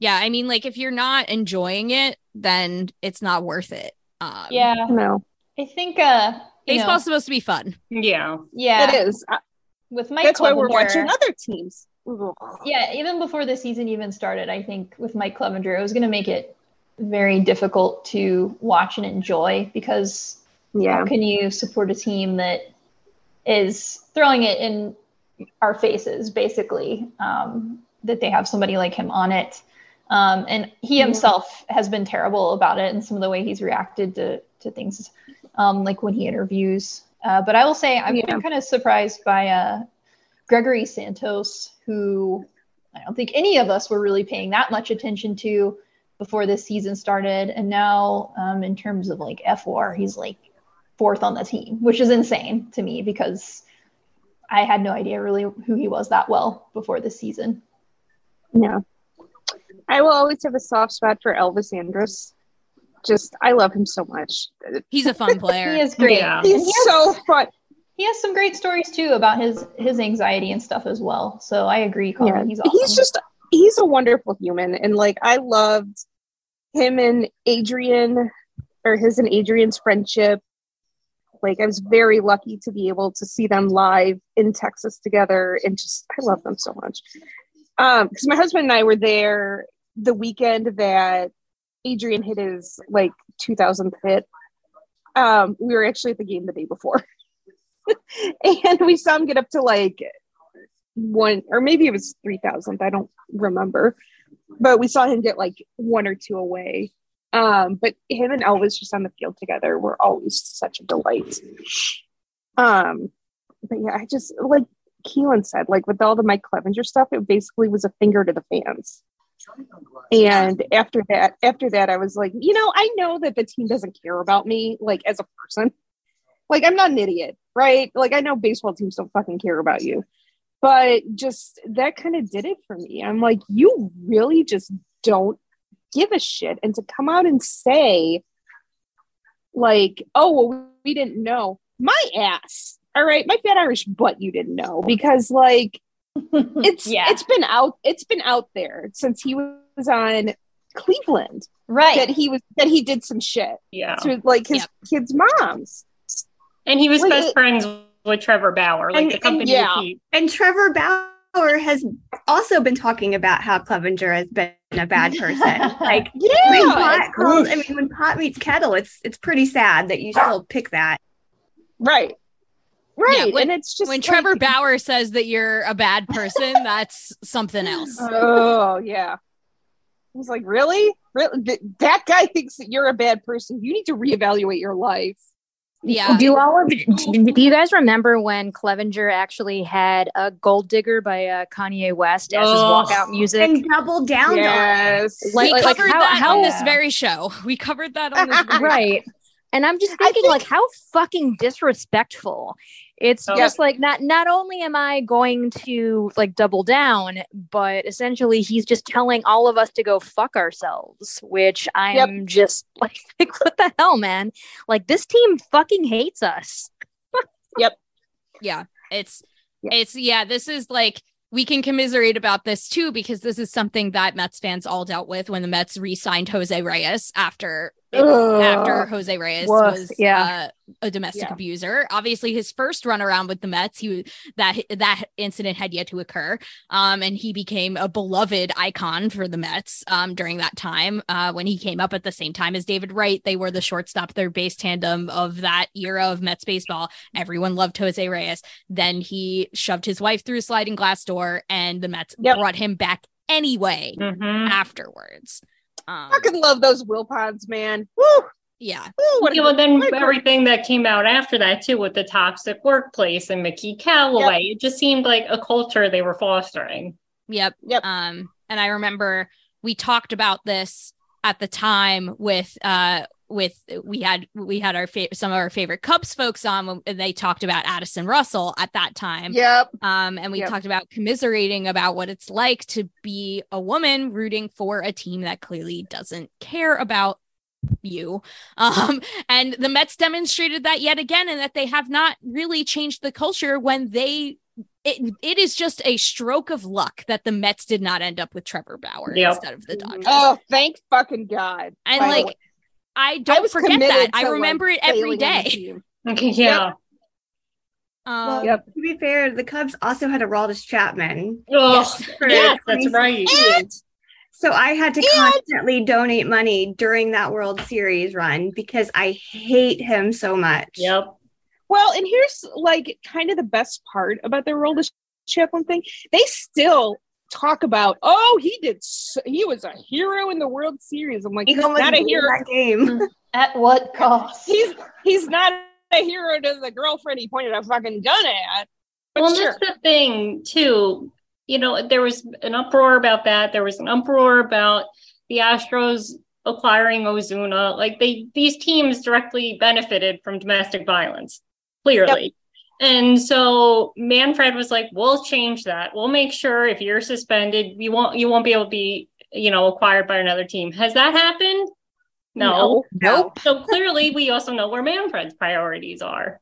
B: Yeah, I mean, like if you're not enjoying it, then it's not worth it. Um,
G: yeah.
E: No,
G: I think uh, you know,
B: baseball's supposed to be fun.
D: yeah.
G: yeah,
E: it is. I-
G: with Mike.
E: That's why we're watching other teams.
G: Yeah, even before the season even started, I think with Mike Clevinger, it was going to make it very difficult to watch and enjoy because
E: Yeah.
G: how can you support a team that is throwing it in our faces, basically, um, that they have somebody like him on it. Um, and he
E: Yeah.
G: himself has been terrible about it and some of the way he's reacted to, to things, um, like when he interviews. Uh, but I will say, I'm
E: Yeah.
G: kind of surprised by uh, Gregory Santos, who I don't think any of us were really paying that much attention to before this season started. And now, um, in terms of like F4, he's like fourth on the team, which is insane to me because I had no idea really who he was that well before this season.
E: Yeah. I will always have a soft spot for Elvis Andrus. Just, I love him so much.
B: He's a fun player.
G: He is great.
D: Yeah.
E: He's
G: he, has,
E: so fun.
G: he has some great stories too about his his anxiety and stuff as well. So I agree, Colin.
E: Yeah.
G: He's awesome.
E: He's just, he's a wonderful human. And like, I loved him and Adrian, or his and Adrian's friendship. Like, I was very lucky to be able to see them live in Texas together. And just, I love them so much. Um, because my husband and I were there the weekend that Adrian hit his like 2000th hit. Um, we were actually at the game the day before, and we saw him get up to like one, or maybe it was 3000th. I don't remember. but we saw him get like one or two away. Um, but him and Elvis just on the field together were always such a delight. Um, but yeah, I just like Keelan said, like with all the Mike Clevinger stuff, it basically was a finger to the fans. And after that, after that, I was like, you know, I know that the team doesn't care about me, like as a person. Like I'm not an idiot, right? Like I know baseball teams don't fucking care about you, but just that kind of did it for me. I'm like, you really just don't give a shit, and to come out and say, like, oh well, we didn't know, my ass. All right, my fat Irish butt, you didn't know because like it's
G: Yeah.
E: it's been out it's been out there since he was on Cleveland
G: Right.
E: that he was that he did some shit
D: Yeah.
E: to like his kids' moms.
D: And he was
E: Like,
D: best
E: it-
D: friends with Trevor Bauer, like
H: And-
D: the
H: and
D: company
E: yeah.
D: he.
H: And Trevor Bauer has also been talking about how Clevinger has been a bad person. like when
E: Yeah,
H: pot calls, I mean, when pot meets kettle, it's it's pretty sad that you still pick that.
E: right, right,
B: Yeah, when-
E: and it's just
B: when
E: like-
B: Trevor Bauer says that you're a bad person, that's something else.
E: Oh yeah. I was like, really? Really? Th- that guy thinks that you're a bad person. You need to reevaluate your life.
B: Yeah.
I: Do all of do you guys remember when Clevinger actually had a Gold Digger by uh, Kanye West as his
D: Oh.
I: walkout music?
H: And double down on it.
E: Yes.
B: we
I: Like- like
B: covered
I: how-
B: that
I: how-
B: on this very show. We covered that on this very
I: right. And I'm just thinking,
E: think-
I: like, how fucking disrespectful. It's
D: Oh.
I: just like not not only am I going to like double down, but essentially he's just telling all of us to go fuck ourselves, which I
E: Yep.
I: am just like, like, what the hell, man? Like this team fucking hates us. Yep.
B: Yeah it's
E: Yeah.
B: it's yeah this is like we can commiserate about this too because this is something that Mets fans all dealt with when the Mets re-signed Jose Reyes after
E: Ugh.
B: after Jose Reyes
I: Woof,
B: was
I: yeah.
B: uh, a domestic
E: Yeah.
B: abuser. Obviously, his first run around with the Mets, he that that incident had yet to occur, um, and he became a beloved icon for the Mets um, during that time. Uh, when he came up at the same time as David Wright, they were the shortstop, their base tandem of that era of Mets baseball. Everyone loved Jose Reyes. Then he shoved his wife through a sliding glass door, and the Mets
E: Yep.
B: brought him back anyway
D: Mhm.
B: afterwards. Um,
E: fucking love those Wilpons, man. Woo!
B: yeah.
E: Woo, what a
D: Yeah, well, then
E: what a great-
D: everything that came out after that too, with the toxic workplace and Mickey Callaway, it just seemed like a culture they were fostering.
B: Yep.
E: Yep.
B: Um, and I remember we talked about this at the time with uh with we had we had our fa- some of our favorite Cubs folks on when and they talked about Addison Russell at that time.
E: Yep.
B: Um, and we
E: Yep.
B: talked about commiserating about what it's like to be a woman rooting for a team that clearly doesn't care about you. Um, and the Mets demonstrated that yet again, and that they have not really changed the culture when they. It, it is just a stroke of luck that the Mets did not end up with Trevor Bauer
D: Yep.
B: instead of the Dodgers.
E: Oh, thank fucking God.
B: and like. I don't
E: was
B: forget that. I
E: to, like,
B: remember it every
E: failing on the
B: day.
E: team.
D: Okay, yeah.
B: Um,
H: Well,
E: Yep.
H: to be fair, the Cubs also had a Aroldis Chapman.
D: Oh,
B: Yes.
H: for
D: yes, that's right.
E: And
H: So I had to
E: And-
H: constantly donate money during that World Series run because I hate him so much.
D: Yep.
E: Well, and here's like kind of the best part about the World Chapman thing. They still talk about, oh, he did, so, he was a hero in the World Series. I'm like,
H: He
E: he's not a hero.
H: that game. Mm.
G: At what cost?
E: He's he's not a hero to the girlfriend he pointed a fucking gun at. But
D: Well,
E: sure.
D: that's the thing too. You know, there was an uproar about that. There was an uproar about the Astros acquiring Osuna. Like they, these teams directly benefited from domestic violence, clearly. And so Manfred was like, "We'll change that. We'll make sure if you're suspended, you won't you won't be able to be, you know, acquired by another team." Has that happened? No.
E: Nope.
D: So clearly, we also know where Manfred's priorities are.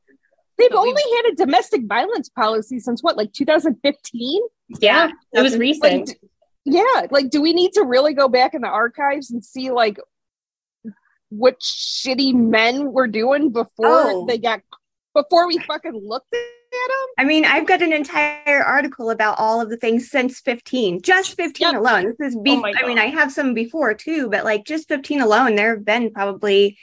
E: They've
B: But we-
E: only had a domestic violence policy since what, like 2015?
D: Yeah, it was recent.
E: d- yeah, like, do we need to really go back in the archives and see like what shitty men were doing before
H: Oh.
E: they got before we fucking looked at them?
H: I mean, I've got an entire article about all of the things since 15, just 15
E: Yep.
H: alone. This is, oh be-
D: Oh
H: I mean, I have some before too, but like just 15 alone, there have been probably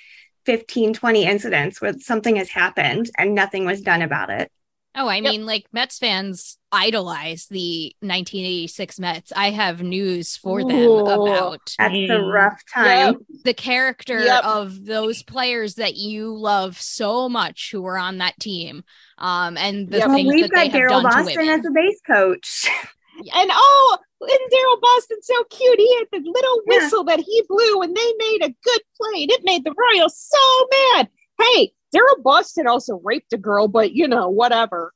H: 15, 20 incidents where something has happened and nothing was done about it.
B: Oh, I
E: Yep.
B: mean, like Mets fans idolize the 1986 Mets. I have news for them
E: Ooh.
B: about
H: That's a rough time.
B: the character
E: Yep.
B: of those players that you love so much who were on that team. Um, and the
E: Yep.
H: Well,
B: things
H: we've
B: that they
H: got
B: have
H: Daryl Boston as a base coach.
E: And oh, and Daryl Boston's so cute. He had the little
H: Yeah.
E: whistle that he blew, and they made a good play. And it made the Royals so mad. Hey, Daryl Boston also raped a girl, but you know, whatever.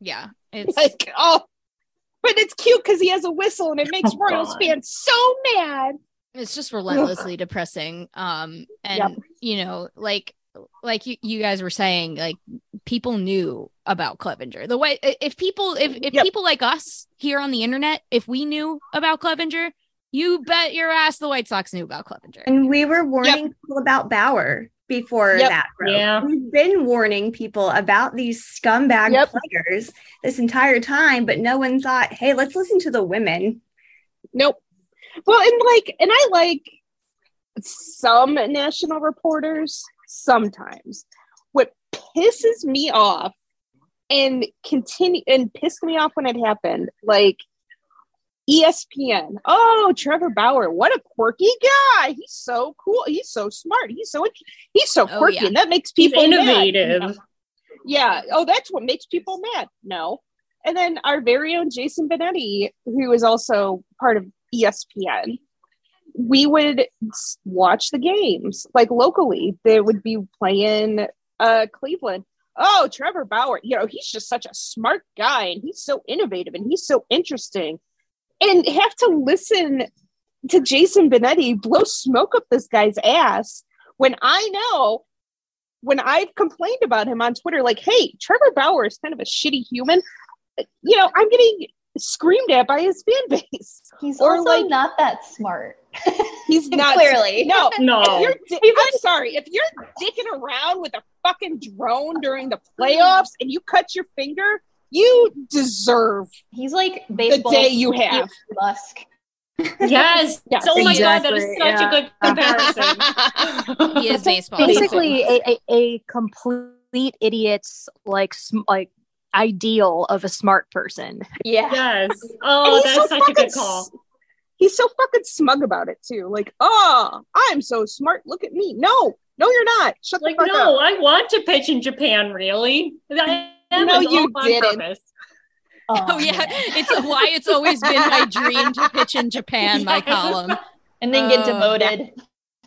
B: yeah, it's
E: Like, oh, but it's cute because he has a whistle, and it makes
D: Oh,
E: Royals
D: God.
E: fans so mad.
B: it's just relentlessly depressing um and
E: Yep.
B: you know like like you, you guys were saying like people knew about clevinger the way if people if, if
E: Yep.
B: people like us here on the internet if we knew about clevinger you bet your ass the white sox knew about clevinger
H: And we were warning people about Bauer before
E: Yep.
H: that.
D: Yeah.
H: We've been warning people about these scumbag
E: Yep.
H: players this entire time, but no one thought, hey, let's listen to the women.
E: Nope. Well, and like, and I like some national reporters sometimes. What pisses me off and continue and pissed me off when it happened, like ESPN. Oh, Trevor Bauer, what a quirky guy! He's so cool. He's so smart. He's so he's so
B: Oh,
E: quirky,
B: yeah.
E: and that makes
D: He's
E: people mad.
D: innovative.
E: Yeah. Oh, that's what makes people mad. No. And then our very own Jason Benetti, who is also part of ESPN, we would watch the games like locally. They would be playing uh Cleveland. Oh, Trevor Bauer, you know, he's just such a smart guy and he's so innovative and he's so interesting. And have to listen to Jason Benetti blow smoke up this guy's ass when I know when I've complained about him on Twitter, like, hey, Trevor Bauer is kind of a shitty human, you know, I'm getting screamed at by his fan base.
G: He's
E: Or,
G: also
E: like-
G: not that smart.
E: He's not
G: Clearly.
E: No,
D: No.
E: If you're di- I'm sorry. If you're dicking around with a fucking drone during the playoffs and you cut your finger, you deserve
G: He's like
E: the day you have.
G: Musk.
D: Yes.
E: Yes,
D: oh my god, that is such
I: yeah.
D: a good comparison.
B: he is baseball
I: basically a, a, a complete idiot's like sm- like ideal of a smart person.
G: Yeah.
D: yes. Oh, that's
E: so
D: such a good call.
E: He's so fucking smug about it too. Like, oh, I'm so smart. Look at me. No, no, you're not. Shut
D: Like,
E: the fuck
D: no,
E: up.
D: I want to pitch in Japan, really. That, that
E: No, you didn't.
D: purpose.
B: oh yeah
G: man.
B: it's why it's always been my dream to pitch in japan my column
G: And then get
B: Oh,
G: demoted.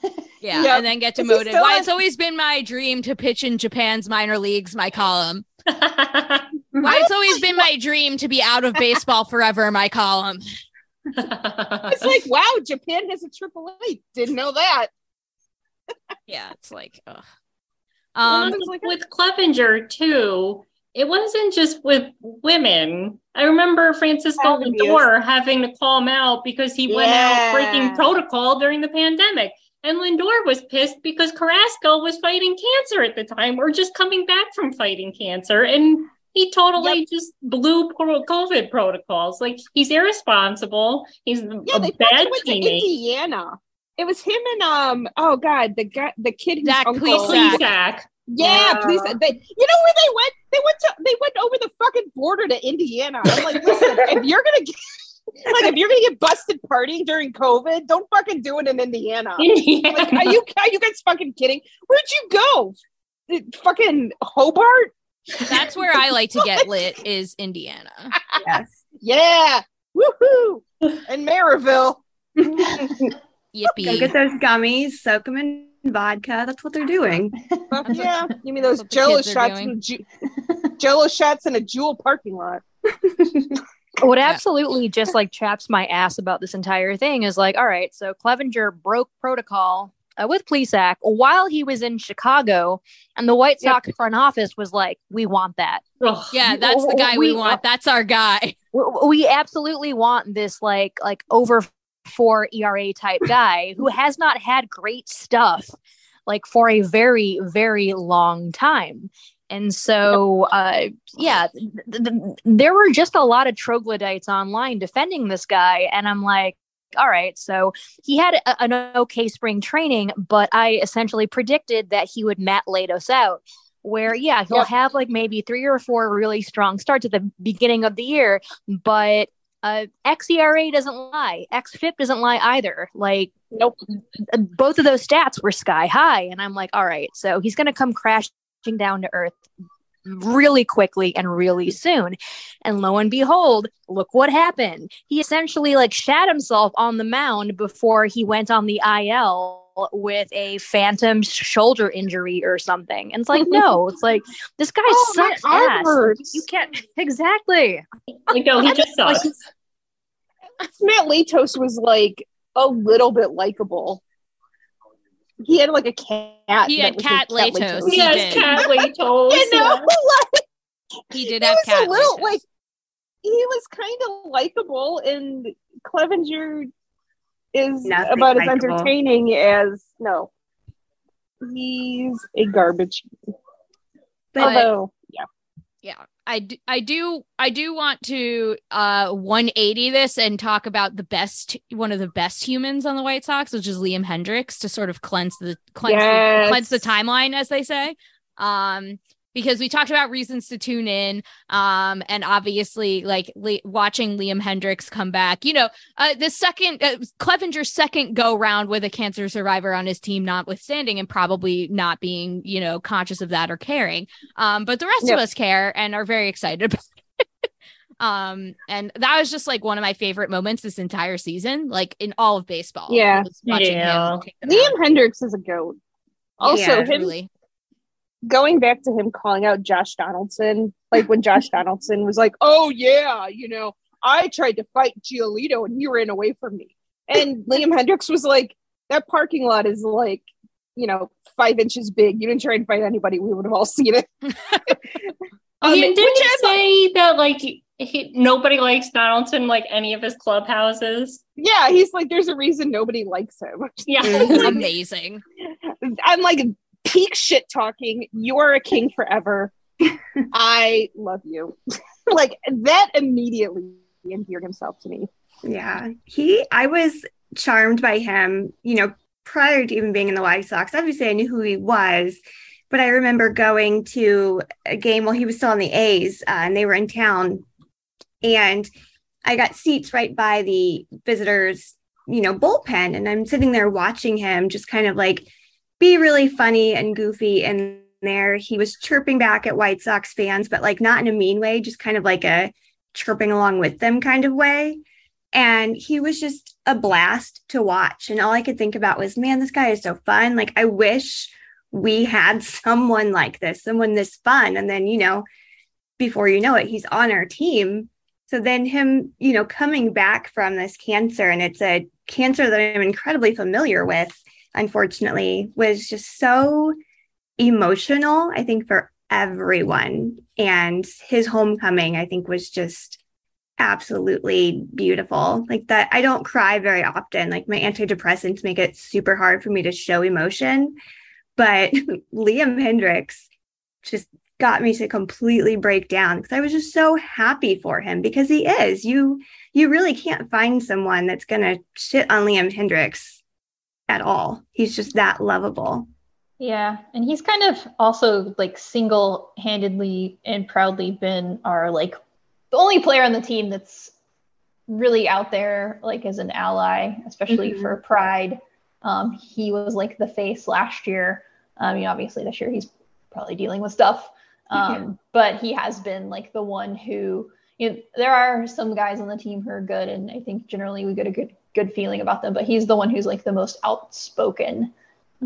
B: yeah
E: Yep.
B: and then get demoted why
E: on-
B: it's always been my dream to pitch in japan's minor leagues my column why it's always been my dream to be out of baseball forever my column
E: It's like, wow, Japan has a triple A. Didn't know that.
B: yeah it's like ugh. Um
E: it's like-
D: with Clevinger too, it wasn't just with women. I remember Francisco Lindor having to call him out because he went out breaking protocol during the pandemic. And Lindor was pissed because Carrasco was fighting cancer at the time or just coming back from fighting cancer. And he totally just blew COVID protocols. Like he's irresponsible. He's
E: Yeah,
D: a
E: they
D: bad
E: fucking went to
D: teammate.
E: Indiana. It was him and um. Oh God, the guy, the kid whose
B: Zach
E: uncle.
B: Plesac.
D: Plesac.
E: Yeah,
H: Yeah.
E: please. They, you know where they went? They went to. They went over the fucking border to Indiana. I'm like, listen, if you're gonna get, like, if you're gonna get busted partying during COVID, don't fucking do it in Indiana.
D: Indiana.
E: Like, are you are you guys fucking kidding? Where'd you go? Uh, Fucking Hobart?
B: that's where i like to get lit is indiana
H: Yes.
E: Yeah, woohoo! And Merrillville.
B: Yippee
H: Go get those gummies, soak them in vodka. That's what they're doing.
E: Fuck yeah, you mean those
B: that's
E: Jello shots
B: doing.
E: in Ju- Jello shots in a Jewel parking lot?
I: What
B: Yeah.
I: absolutely just like chaps my ass about this entire thing is like, all right, so Clevinger broke protocol uh, with Plesac while he was in Chicago, and the White
E: Yep.
I: Sox front office was like, we want that.
D: Ugh.
B: yeah that's the guy we
I: We-
B: want that's our guy
I: W- We absolutely want this like like over four ERA type guy who has not had great stuff like for a very very long time. And so, uh, yeah, th- th- th- there were just a lot of troglodytes online defending this guy. And I'm like, all right, so he had a, an okay spring training, but I essentially predicted that he would Matt Latos out. where yeah, he'll
E: Yep.
I: have like maybe three or four really strong starts at the beginning of the year, but uh XERA doesn't lie. XFIP doesn't lie either. Like
E: Nope.
I: both of those stats were sky high and I'm like, all right, so he's going to come crashing down to earth really quickly and really soon. And lo and behold, look what happened. He essentially like shat himself on the mound before he went on the IL Uh, with a phantom shoulder injury or something. And it's like, no, it's like this guy
E: Oh, my
I: sucks
E: arm
I: ass.
E: hurts.
I: You can't exactly.
D: Like, no, he just
I: Like,
D: sucks.
E: Matt Latos was like a little bit likable. He had like a cat.
B: He had
E: was
B: cat
E: like
B: Latos.
E: Latos.
B: He
D: Yes,
B: did.
D: cat Latos.
E: You know, like
B: He did
E: he
B: have
E: was
B: cat.
E: a little
B: Latos.
E: like he was kind of likable, and Clevinger is
H: Nothing
E: about as
H: likable.
E: entertaining as no. He's a garbage.
B: But-
E: Although, yeah,
B: yeah I do, I do I do want to uh 180 this and talk about the best one of the best humans on the White Sox which is Liam Hendriks to sort of cleanse the cleanse the, cleanse the timeline as they say um because we talked about reasons to tune in um and obviously like Le- watching Liam Hendriks come back you know uh the second uh, Clevinger's second go round with a cancer survivor on his team notwithstanding and probably not being you know conscious of that or caring um but the rest
E: Yep.
B: of us care and are very excited about it um and that was just like one of my favorite moments this entire season like in all of baseball
E: Yeah.
D: Yeah.
B: him take the
E: Liam
B: mound.
E: Hendriks is a goat. Also,
H: Yeah,
E: him
B: Truly.
E: Going back to him calling out Josh Donaldson, like when Josh Donaldson was like, "Oh yeah, you know, I tried to fight Giolito and he ran away from me," and Liam Hendriks was like, "That parking lot is like, you know, five inches big. You didn't try and fight anybody. We would have all seen it." Um,
D: He- didn't he
E: I-
D: say that like he, nobody likes Donaldson like any of his clubhouses?
E: yeah, he's like, "There's a reason nobody likes him."
D: Yeah.
B: amazing
E: I'm like peak shit talking. You are a king forever. I love you. like that immediately endeared himself to me.
H: Yeah. He I was charmed by him, you know, prior to even being in the White Sox. Obviously I knew who he was, but I remember going to a game while he was still on the A's, uh, and they were in town. And I got seats right by the visitors, you know, bullpen. And I'm sitting there watching him just kind of like be really funny and goofy in there. He was chirping back at White Sox fans, but like not in a mean way, just kind of like a chirping along with them kind of way. And he was just a blast to watch. And all I could think about was, man, this guy is so fun. Like, I wish we had someone like this, someone this fun. And then, you know, before you know it, he's on our team. So then him, you know, coming back from this cancer, and it's a cancer that I'm incredibly familiar with, unfortunately, was just so emotional, I think, for everyone. And his homecoming, I think, was just absolutely beautiful. Like that, I don't cry very often. Like my antidepressants make it super hard for me to show emotion. But Liam Hendriks just got me to completely break down because I was just so happy for him because he is. You you really can't find someone that's gonna shit on Liam Hendriks at all. He's just that lovable.
G: Yeah, and he's kind of also like single-handedly and proudly been our like the only player on the team that's really out there like as an ally, especially
H: Mhm.
G: for Pride. Um, he was like the face last year. I mean, obviously this year he's probably dealing with stuff, um, but he has been like the one who. You know, there are some guys on the team who are good, and I think generally we get a good good feeling about them. But he's the one who's like the most outspoken.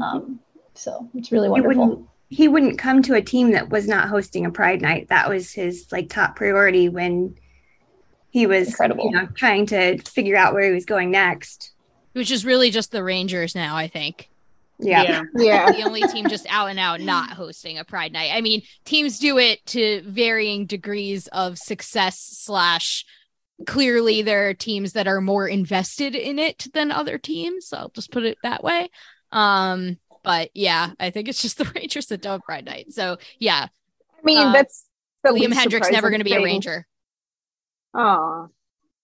G: Um, so it's really
H: He
G: wonderful.
H: wouldn't he wouldn't come to a team that was not hosting a pride night. That was his like top priority when he was
G: Incredible.
H: you know trying to figure out where he was going next.
B: which is really just the Rangers now, I think.
H: Yeah.
E: Yeah.
B: the only team just out and out not hosting a Pride Night. I mean, teams do it to varying degrees of success slash clearly there are teams that are more invested in it than other teams. So I'll just put it that way. Um, but yeah, I think it's just the Rangers that don't have Pride Night. So yeah,
E: I mean,
B: Uh,
E: that's the
B: Liam
E: least
B: Hendriks never going to be a. Ranger.
E: Oh,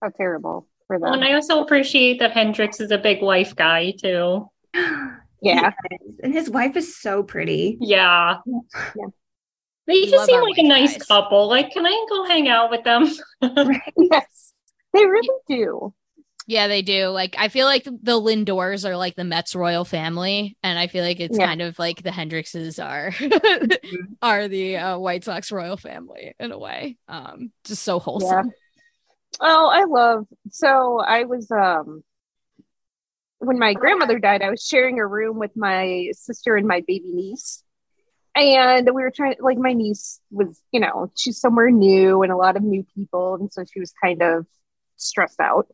E: how terrible for them.
D: Well, and I also appreciate that Hendriks is a big wife guy too.
E: yeah.
H: And his wife is so pretty.
D: Yeah. They
B: We
D: just
B: love
D: seem like a nice
B: guys.
D: couple. Like, can I go hang out with them?
E: yes, they really do.
B: Yeah, they do. Like I feel like the Lindors are like the Mets royal family, and I feel like it's
E: Yeah.
B: kind of like the Hendrikses are are the uh, White Sox royal family in a way. Um, just so wholesome.
E: Oh, I love. So I was um when my grandmother died, I was sharing a room with my sister and my baby niece. And we were trying like my niece was, you know, she's somewhere new and a lot of new people, and so she was kind of stressed out.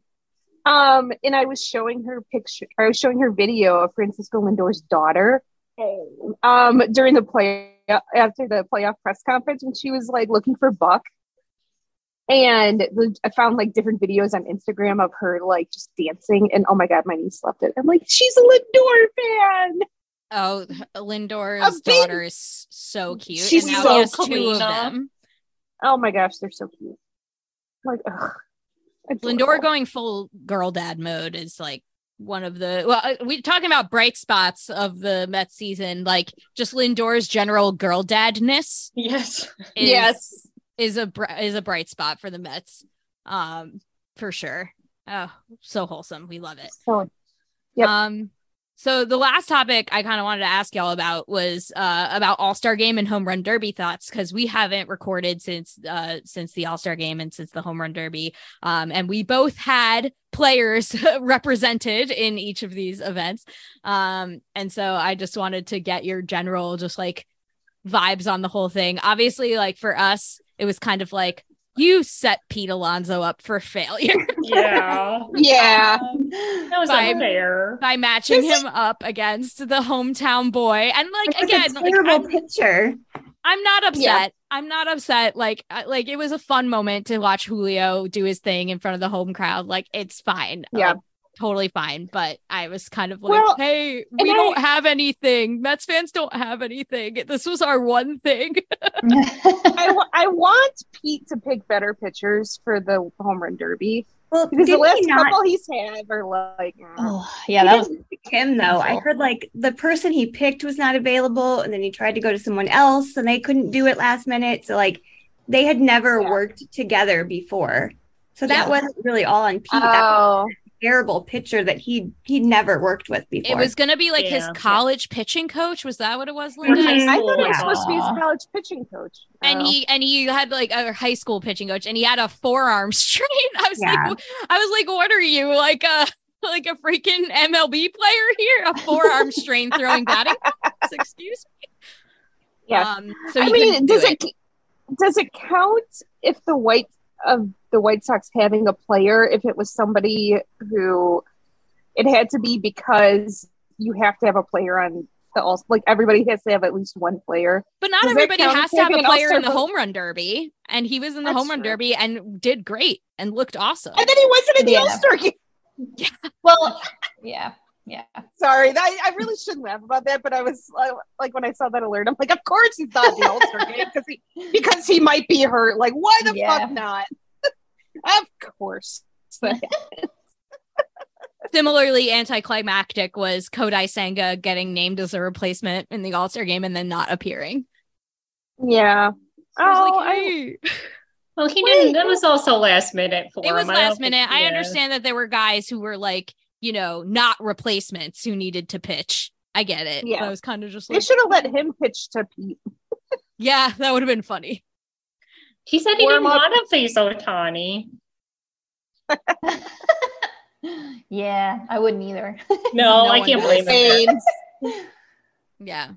E: Um, and I was showing her picture, I was showing her video of Francisco Lindor's daughter um during the play after the playoff press conference when she was like looking for Buck and I found like different videos on Instagram of her like just dancing, and oh my god, my niece loved it. I'm like, she's a Lindor fan.
B: Oh, Lindor's
E: big-
B: daughter is so cute,
E: She's
B: and now
E: so
B: two of them.
E: Oh my gosh, they're so cute. Like, ugh,
B: Lindor going full girl dad mode is like one of the well, uh, we're talking about bright spots of the Mets season, like just Lindor's general girl dadness.
D: yes.
B: Is,
E: yes,
B: is a is a bright spot for the Mets, um, for sure. Oh, so wholesome. We love it.
E: so Yep.
B: Um, so the last topic I kind of wanted to ask y'all about was uh about All Star Game and Home Run Derby thoughts because we haven't recorded since uh since the All Star Game and since the Home Run Derby. Um, and we both had players represented in each of these events. Um, and so I just wanted to get your general just like vibes on the whole thing. Obviously, like for us, it was kind of like you set Pete Alonso up for failure.
D: Yeah.
E: yeah.
D: Um, that was
B: Vibe.
D: unfair.
B: by matching
E: This is-
B: him up against the hometown boy. And like
H: It
B: again,
H: a
B: like,
H: terrible
B: I'm,
H: picture.
B: I'm not upset.
E: Yeah.
B: I'm not upset. Like uh, like it was a fun moment to watch Julio do his thing in front of the home crowd. Like it's fine.
E: Yeah.
B: Like, totally fine. But I was kind of like,
E: Well,
B: hey, we don't
E: I-
B: have anything. Mets fans don't have anything. This was our one thing.
E: I, I want Pete to pick better pitchers for the home run derby
H: Well,
E: because the last
H: he not
E: couple he's had are like, mm.
G: oh, yeah,
H: he
G: that was
H: him though. I heard like the person he picked was not available, and then he tried to go to someone else, and they couldn't do it last minute. So like they had never
E: Yeah.
H: worked together before. So that
B: Yeah.
H: wasn't really all on Pete. that was
E: oh,
H: a terrible pitcher that he he'd never worked with before.
B: It was gonna be like his college pitching coach. Was that what it was, Linda?
D: Mhm.
E: I thought it was supposed to be his college pitching coach.
B: and
E: Oh.
B: he and he had like a high school pitching coach and he had a forearm strain i was
H: Yeah.
B: like i was like what are you like a like a freaking mlb player here a forearm strain throwing batting excuse me
E: Yeah.
B: um so
E: I mean, does
B: do
E: it, does it count if the white of the White Sox having a player if it was somebody who it had to be because you have to have a player on the all like everybody has to have at least one player.
B: but not
E: does
B: everybody has to have a player in the home run derby and he was in the
E: That's
B: home run
E: true.
B: derby and did great and looked awesome
E: And then he wasn't in the
G: Yeah.
E: All Star game.
G: well, yeah, yeah.
E: Sorry, that, I really shouldn't laugh about that, but I was uh, like, when I saw that alert, I'm like, of course he's not the All Star game because he because he might be hurt. Like, why the
G: Yeah.
E: fuck not? Of course.
B: Similarly, anticlimactic was Kodai Senga getting named as a replacement in the All Star game and then not appearing.
E: yeah.
B: I was
E: Oh,
B: like,
E: I-
D: Well, he didn't. That was also last minute for
B: it was
D: him. I
B: last
D: think-
B: minute. I understand that there were guys who were like, you know, not replacements who needed to pitch. I get it.
E: Yeah.
B: But I was kind of just like, They
E: should have let him pitch to Pete.
B: yeah, that would have been funny.
D: He said he
E: Warm
D: didn't want to face Ohtani.
G: yeah, I wouldn't either.
D: No,
B: No
D: I can't blame him.
B: Yeah.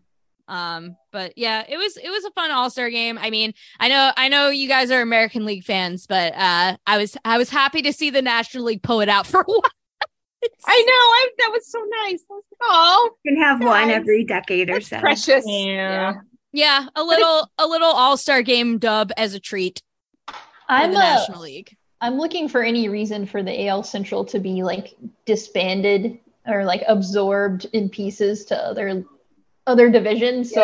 B: Um, but yeah, it was it was a fun all-star game. I mean, I know I know you guys are American League fans, but uh I was I was happy to see the National League pull it out for once.
E: I know. I, that was so nice. Oh,
H: You can have one every decade or so.
E: precious.
D: Yeah.
B: Yeah, a little a little all-star game dub as a treat
G: I'm
B: the
G: uh,
B: National League.
G: I'm looking for any reason for the AL Central to be like disbanded or like absorbed in pieces to other other divisions. So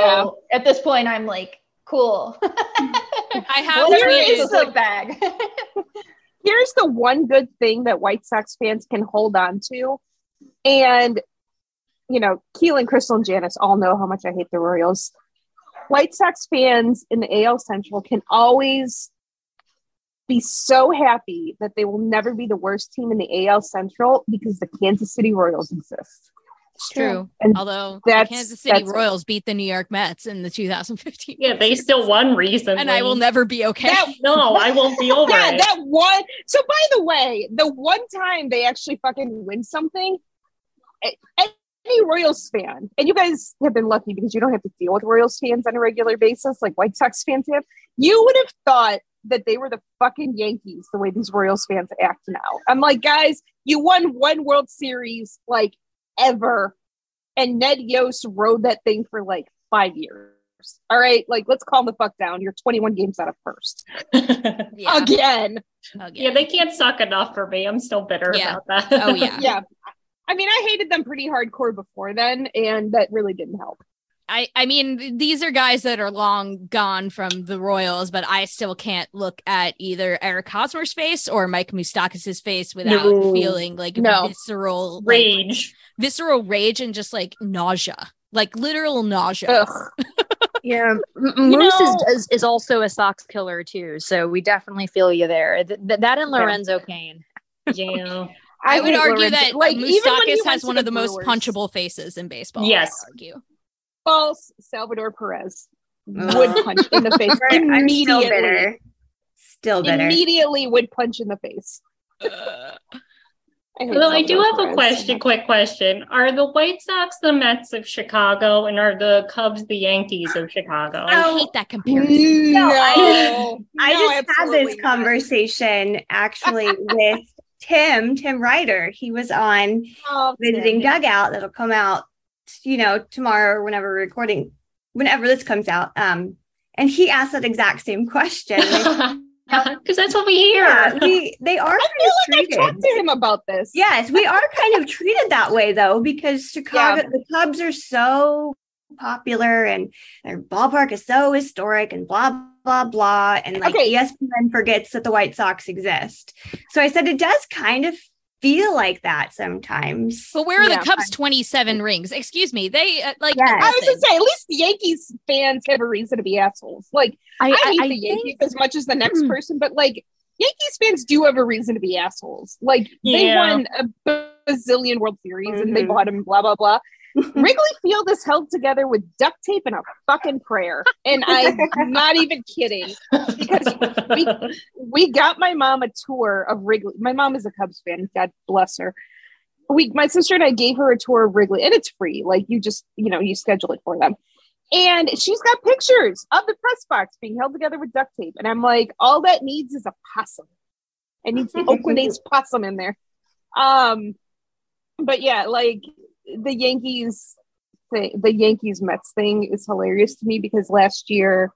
E: Yeah.
G: at this point, I'm like, cool.
B: I have
G: Whatever
E: Here
G: it is,
B: tweeted
E: is
G: a slick bag.
E: Here's the one good thing that White Sox fans can hold on to. And, you know, Keelan, Crystal, and Janice all know how much I hate the Royals. White Sox fans in the AL Central can always be so happy that they will never be the worst team in the AL Central because the Kansas City Royals exist.
B: It's true.
E: And
B: Although the Kansas City
E: that's-
B: Royals beat the New York Mets in the 2015.
D: Yeah, they still won recently.
B: and I will never be okay.
E: That-
D: No, I won't be over
E: yeah,
D: it.
E: that one. So, by the way, the one time they actually fucking win something, a- any Royals fan, and you guys have been lucky because you don't have to deal with Royals fans on a regular basis like White Sox fans have. You would have thought that they were the fucking Yankees the way these Royals fans act now. I'm like, guys, you won one World Series like ever, and Ned Yost rode that thing for like five years. All right, like let's calm the fuck down. You're 21 games out of first
B: yeah.
E: again.
D: yeah, they can't suck enough for me. I'm still bitter
B: Yeah.
D: about that.
B: Oh, yeah.
E: yeah. I mean, I hated them pretty hardcore before then, and that really didn't help.
B: I, I mean, these are guys that are long gone from the Royals, but I still can't look at either Eric Hosmer's face or Mike Moustakas' face without
E: No.
B: feeling like
E: No.
B: visceral like,
D: Rage.
B: visceral rage and just like nausea, like literal nausea.
E: Ugh.
I: Yeah, M- Moose
E: know-
I: is, is is also a Sox killer too, so we definitely feel you there. Th- th- that and
E: Yeah.
I: Lorenzo Cain.
D: Yeah.
B: I, would argue
E: Lorenzo-
B: that
E: like even when Moustakas
B: has one of the most
E: Brewers-
B: punchable faces in baseball. I
D: Yes.
B: would argue.
E: false. Salvador Perez
H: Ugh.
E: would punch in the face
H: I'm still
E: immediately.
H: bitter. Still bitter.
E: Immediately would punch in the face. I hate
D: Although I do have a question, quick question. Are the White Sox the Mets of Chicago and are the Cubs the Yankees of Chicago?
B: I oh, hate that comparison.
E: No,
H: I- I
E: No,
H: just had this
E: not.
H: conversation actually with Tim, Tim Ryder. He was on
E: Oh,
H: visiting dugout that'll come out, you know, tomorrow or whenever we're recording, whenever this comes out. Um, and he asked that exact same question.
D: Because that's what we hear.
H: yeah, we they are
E: I feel like
H: treated.
E: talked to him about this.
H: Yes, we are kind of treated that way though, because Chicago,
E: Yeah.
H: the Cubs are so popular and their ballpark is so historic and blah blah blah. And like
E: Okay.
H: ESPN forgets that the White Sox exist. So I said it does kind of feel like that sometimes.
B: But where are
E: Yeah.
B: the Cubs' 27 rings? Excuse me. They uh, like
H: Yes.
E: I was gonna say, at least the Yankees fans have a reason to be assholes. Like,
I: I,
E: I,
I: I,
E: hate
I: I
E: the
I: think-
E: Yankees as much as the next person, but like, Yankees fans do have a reason to be assholes. Like, they won a bazillion World Series and they
H: Mhm.
E: bought them, blah blah blah. Wrigley Field is held together with duct tape and a fucking prayer, and I'm not even kidding. Because we we got my mom a tour of Wrigley. My mom is a Cubs fan. God bless her. We, my sister and I gave her a tour of Wrigley, and it's free. Like you just, you know, you schedule it for them. And she's got pictures of the press box being held together with duct tape. And I'm like, all that needs is a possum. It needs the Oakland A's possum in there. Um, but yeah, like the Yankees thing, the Yankees Mets thing is hilarious to me because last year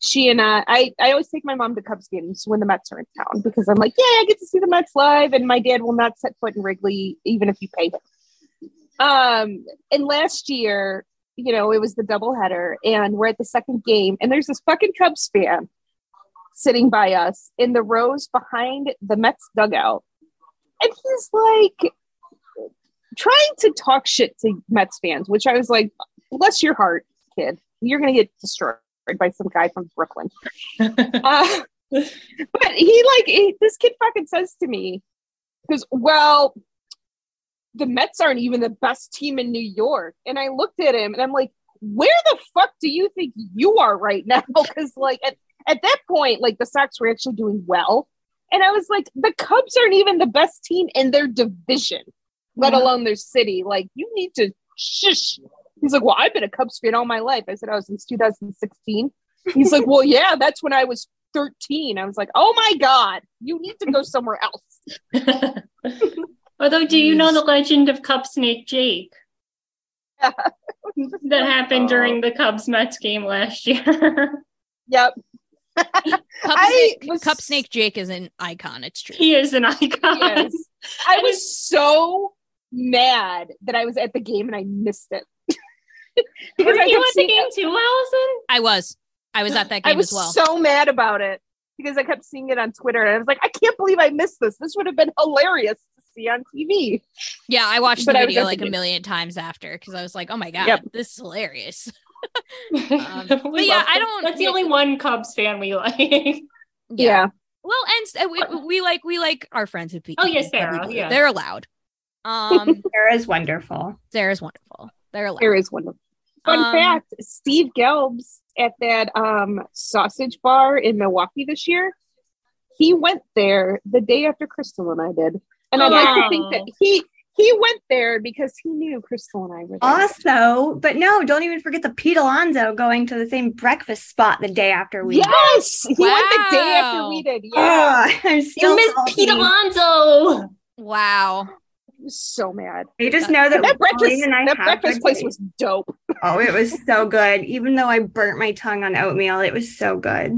E: she and I, I, I always take my mom to Cubs games when the Mets are in town because I'm like, yeah, I get to see the Mets live, and my dad will not set foot in Wrigley even if you pay him. Um, and last year, you know, it was the doubleheader, and we're at the second game, and there's this fucking Cubs fan sitting by us in the rows behind the Mets dugout, and he's like trying to talk shit to Mets fans, which I was like, bless your heart, kid. You're gonna get destroyed by some guy from Brooklyn. uh, but he like he- this kid fucking says to me, because well, the Mets aren't even the best team in New York. And I looked at him and I'm like, where the fuck do you think you are right now? Because like at, at that point, like the Sox were actually doing well. And I was like, the Cubs aren't even the best team in their division, let
D: Yeah.
E: alone their city. Like, you need to shush. He's like, Well, I've been a Cubs fan all my life. I said I was since 2016. He's like, Well, yeah, that's when I was 13. I was like, Oh my God, you need to go somewhere else.
D: Although, do you know the legend of Cup Snake Jake that happened during the Cubs Mets game last year?
E: Yep.
B: Cup,
E: I
B: Snake,
E: was-
B: Cup Snake Jake is an icon. It's true.
D: he is an icon.
E: Yes. I was so mad that I was at the game and I missed it.
D: Were
E: I
D: you
E: kept
D: at the
E: seeing-
D: game too, Allison?
B: I was. I was at that
E: I
B: game
E: was
B: as well.
E: so mad about it because I kept seeing it on Twitter and I was like, I can't believe I missed this. This would have been hilarious to see on TV.
B: yeah, I watched
E: But
B: the
E: I
B: video
E: at the
B: like a million times after because I was like, oh my God,
E: Yep.
B: this is hilarious. Um, but yeah, I don't.
D: That's the only one Cubs fan we like.
E: Yeah.
B: Well, and uh, we, we like we like our friends who beat.
D: Oh, yes,
B: who beat
D: Sarah,
B: Blue.
D: yeah.
B: they're allowed. Um,
H: Sarah's wonderful.
B: Sarah's wonderful. They're allowed.
E: There is one. Fun
B: Um,
E: fact: Steve Gelbs at that um, sausage bar in Milwaukee this year, he went there the day after Crystal and I did, and I'd like to think that he he went there because he knew Crystal and I were there.
H: Also, but no, don't even forget the Pete Alonso going to the same breakfast spot the day after we.
E: Yes, he went the day after we did. Yeah,
H: Oh, I'm still
D: You missed
H: salty.
D: Pete Alonso.
B: Wow.
E: I was so mad.
H: I just know that,
E: That breakfast,
H: and I
E: that breakfast place
H: days.
E: was dope.
H: Oh, it was so good. Even though I burnt my tongue on oatmeal, it was so good.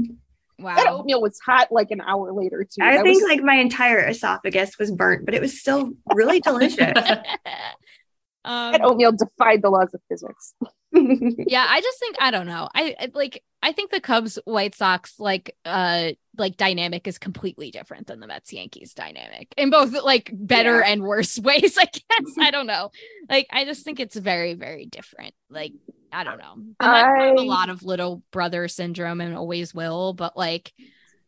B: Wow.
E: That oatmeal was hot like an hour later too.
H: I
E: That
H: think
E: was-
H: like my entire esophagus was burnt, but it was still really delicious.
B: um,
E: that oatmeal defied the laws of physics.
B: yeah, I just think I don't know. I, I like I think the Cubs White Sox like uh like dynamic is completely different than the Mets Yankees dynamic in both like better
E: Yeah.
B: and worse ways. I guess I don't know. Like I just think it's very very different. Like I don't know. The Mets have a
E: I-
B: lot of little brother syndrome and always will, but like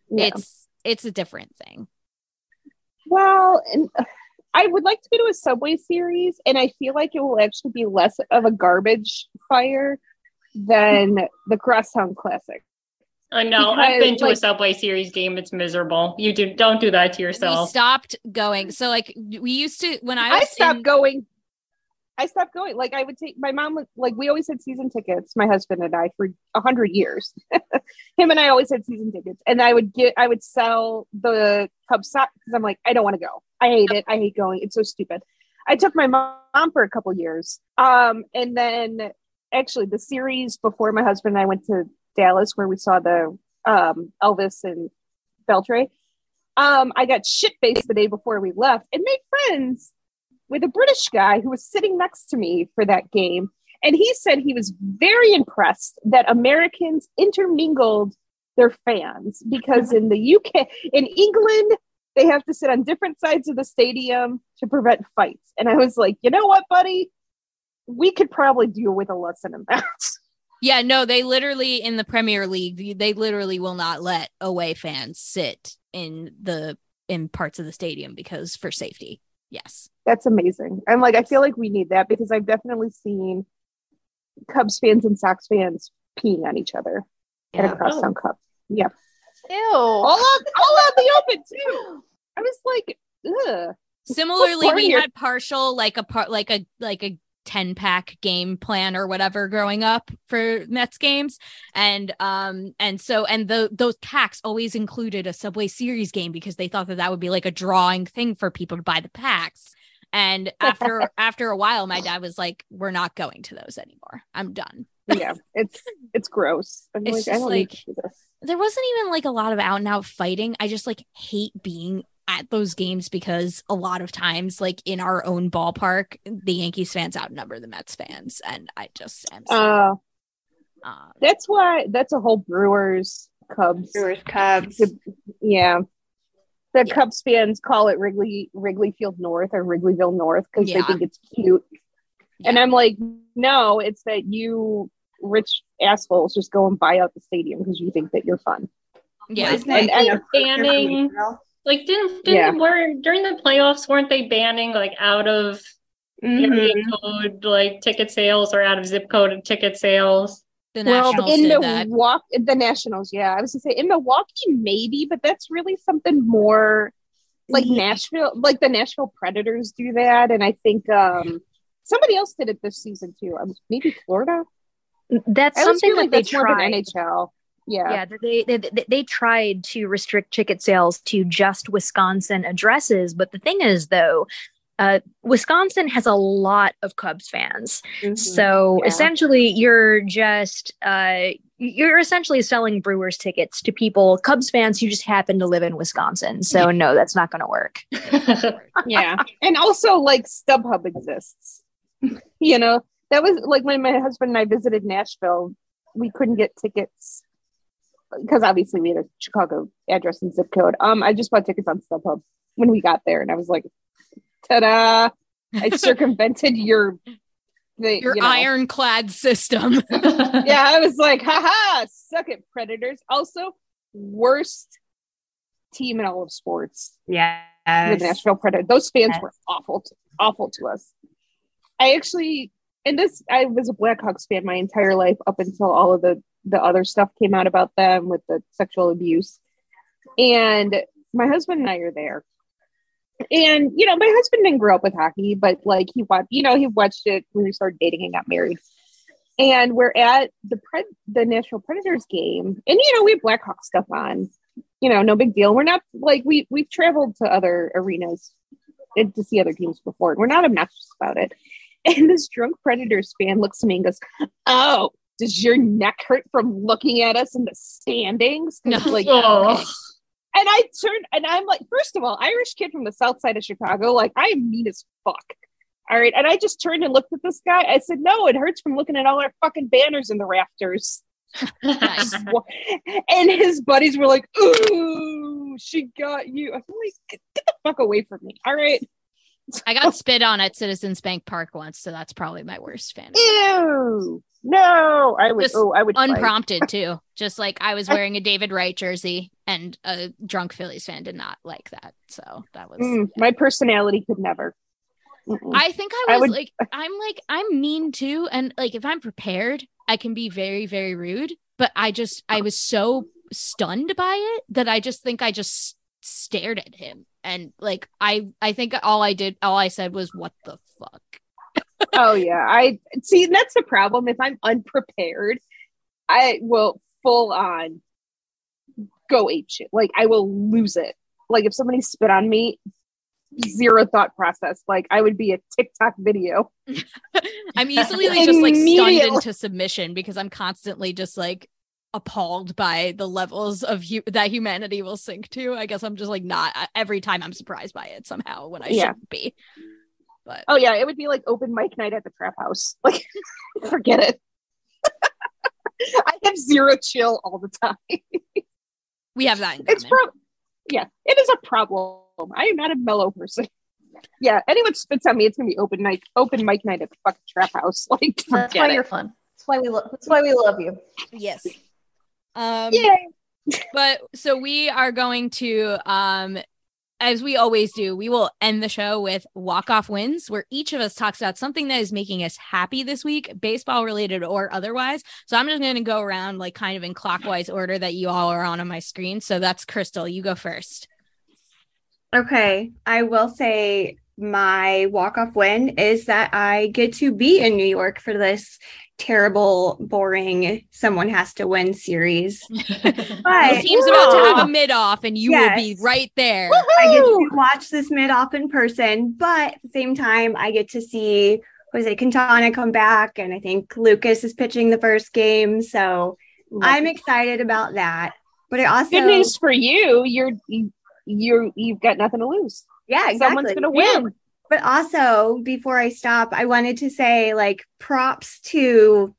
E: Yeah.
B: it's it's a different thing.
E: Well, and I would like to go to a Subway series, and I feel like it will actually be less of a garbage fire than the Crosstown Classic.
D: I know. I've been to a Subway Series game. It's miserable. You do don't do that to yourself.
B: We
D: yourself.
B: stopped going. So like we used to when I
E: I, stopped
B: in-
E: going. I stopped going. Like I would take my mom. Like we always had season tickets. My husband and I for a hundred years. Him and I always had season tickets, and I would get. I would sell the Cubs stock because I'm like, I don't want to go. I hate it. I hate going. It's so stupid. I took my mom for a couple years. Um, and then actually the series before my husband and I went to Dallas where we saw the um Elvis and Beltré. Um, I got shit faced the day before we left and made friends with a British guy who was sitting next to me for that game. And he said he was very impressed that Americans intermingled their fans because in the UK, in England, they have to sit on different sides of the stadium to prevent fights. And I was like, you know what, buddy? We could probably deal with a lesson in that.
B: Yeah, no, they literally in the Premier League, they literally will not let away fans sit in the in parts of the stadium because for safety. Yes.
E: That's amazing. I'm like, I feel like we need that because I've definitely seen Cubs fans and Sox fans peeing on each other at a crosstown cup. Yeah.
G: Ew.
E: All out, all out the open too. I was like, ugh.
B: Similarly,
E: Poor
B: we
E: your-
B: had partial like a part like a like a 10 pack game plan or whatever growing up for Mets games and um and so and the those packs always included a Subway series game because they thought that that would be like a drawing thing for people to buy the packs and after after a while my dad was like we're not going to those anymore I'm done
E: Yeah, it's it's gross. I'm
B: It's
E: like, I
B: just
E: don't need
B: like-
E: to do this.
B: there wasn't even like a lot of out and out fighting. I just like hate being at those games because a lot of times, like in our own ballpark, the Yankees fans outnumber the Mets fans, and I just am. So,
E: Uh,
B: um,
E: that's why that's a whole Brewers Cubs.
H: Brewers Cubs.
E: Yeah. The
B: Yeah.
E: Cubs fans call it Wrigley Wrigley Field North or Wrigleyville North because
B: Yeah.
E: they think it's cute. And I'm like, no, it's that you rich assholes just go and buy out the stadium because you think that you're fun.
B: yeah,
H: Isn't
E: And-
H: that
E: and-
D: banning like didn't didn't
E: Yeah.
D: were during the playoffs weren't they banning like out of area
H: Mhm.
D: code like ticket sales or out of zip code ticket sales?
B: The
E: Well, in
B: that.
E: Milwaukee, the Nationals, yeah, I was gonna say in Milwaukee, maybe, but that's really something more like
H: Yeah.
E: Nashville, like the Nashville Predators do that, and I think um somebody else did it this season too. Um, maybe Florida.
I: That's
E: I
I: something
E: like
I: that they
E: that's more of an
I: tried.
E: NHL. Yeah,
I: Yeah, they they they tried to restrict ticket sales to just Wisconsin addresses, but the thing is, though, uh, Wisconsin has a lot of Cubs fans.
H: Mhm.
I: So
E: Yeah.
I: essentially, you're just uh, you're essentially selling Brewers tickets to people, Cubs fans who just happen to live in Wisconsin. So no, that's not going to work.
E: yeah, and also like StubHub exists. you know, that was like when my husband and I visited Nashville, we couldn't get tickets because obviously we had a Chicago address and zip code. Um, I just bought tickets on StubHub when we got there, and I was like, "Ta-da! I circumvented your They,
B: Your
E: you know.
B: ironclad system.
E: yeah, I was like, haha, suck it, Predators. Also, worst team in all of sports.
H: Yeah.
E: The Nashville Predators. Those fans
H: Yes.
E: were awful, to, awful to us. I actually, and this, I was a Blackhawks fan my entire life up until all of the the other stuff came out about them with the sexual abuse. And my husband and I are there. And you know, my husband didn't grow up with hockey, but like he watched, you know, he watched it when we started dating and got married. And we're at the pred the National Predators game, and you know, we have Blackhawk stuff on. You know, no big deal. We're not like we we've traveled to other arenas and to see other teams before. We're not obnoxious about it. And this drunk Predators fan looks at me and goes, "Oh, does your neck hurt from looking at us in the standings?"
B: No.
E: like,
D: Oh.
E: And I turned and I'm like, first of all, Irish kid from the south side of Chicago, like I am mean as fuck. All right. And I just turned and looked at this guy. I said, No, it hurts from looking at all our fucking banners in the rafters.
B: Nice.
E: and his buddies were like, Ooh, she got you. I'm like, get get the fuck away from me. All right.
B: I got spit on at Citizens Bank Park once, so that's probably my worst fan.
E: Ew. No. I would
B: Just
E: oh, I would.
B: Unprompted too. Just like I was wearing a David Wright jersey and a drunk Phillies fan did not like that. So that was
E: Mm, my personality could never. Mm-mm.
B: I think I
E: I
B: was
E: would-
B: like I'm like I'm mean too and like if I'm prepared I can be very very rude but I just I was so stunned by it that I just think I just stared at him and like I I think all I did all I said was what the fuck?
E: Oh yeah. I see that's the problem. If i'm unprepared i will full on go ape shit. Like i will lose it. Like if somebody spit on me zero thought process. Like i would be a tiktok video.
B: I'm easily like, just like stunned into submission because I'm constantly just like appalled by the levels of hu- that humanity will sink to. I guess I'm just like not every time I'm surprised by it somehow when I
E: Yeah.
B: shouldn't be. But
E: oh yeah it would be like open mic night at the trap house like forget it i have zero chill all the time
B: we have that in
E: it's
B: common.
E: pro- yeah it is a problem i am not a mellow person yeah anyone spits on me it's gonna be open night open mic night at the fucking trap house like
G: That's why
E: forget
G: you're fun. That's why we love. That's why we love you.
B: Yes. Um
E: Yay.
B: but so we are going to um as we always do, we will end the show with walk off wins, where each of us talks about something that is making us happy this week, baseball related or otherwise. So I'm just going to go around like kind of in clockwise order that you all are on on my screen. So that's Crystal. You go first.
H: Okay, I will say my walk-off win is that I get to be in New York for this terrible, boring someone has to win series.
B: The
H: But
B: team's about to have a mid off, and you will be right there.
H: I get to watch this mid off in person, but at the same time, I get to see Jose Quintana come back, and I think Lucas is pitching the first game. So I'm excited about that. But I also
E: Good news for you. You're you, you're you've got nothing to lose.
H: Yeah, exactly.
E: Someone's gonna win.
H: But also, before I stop, I wanted to say like props to,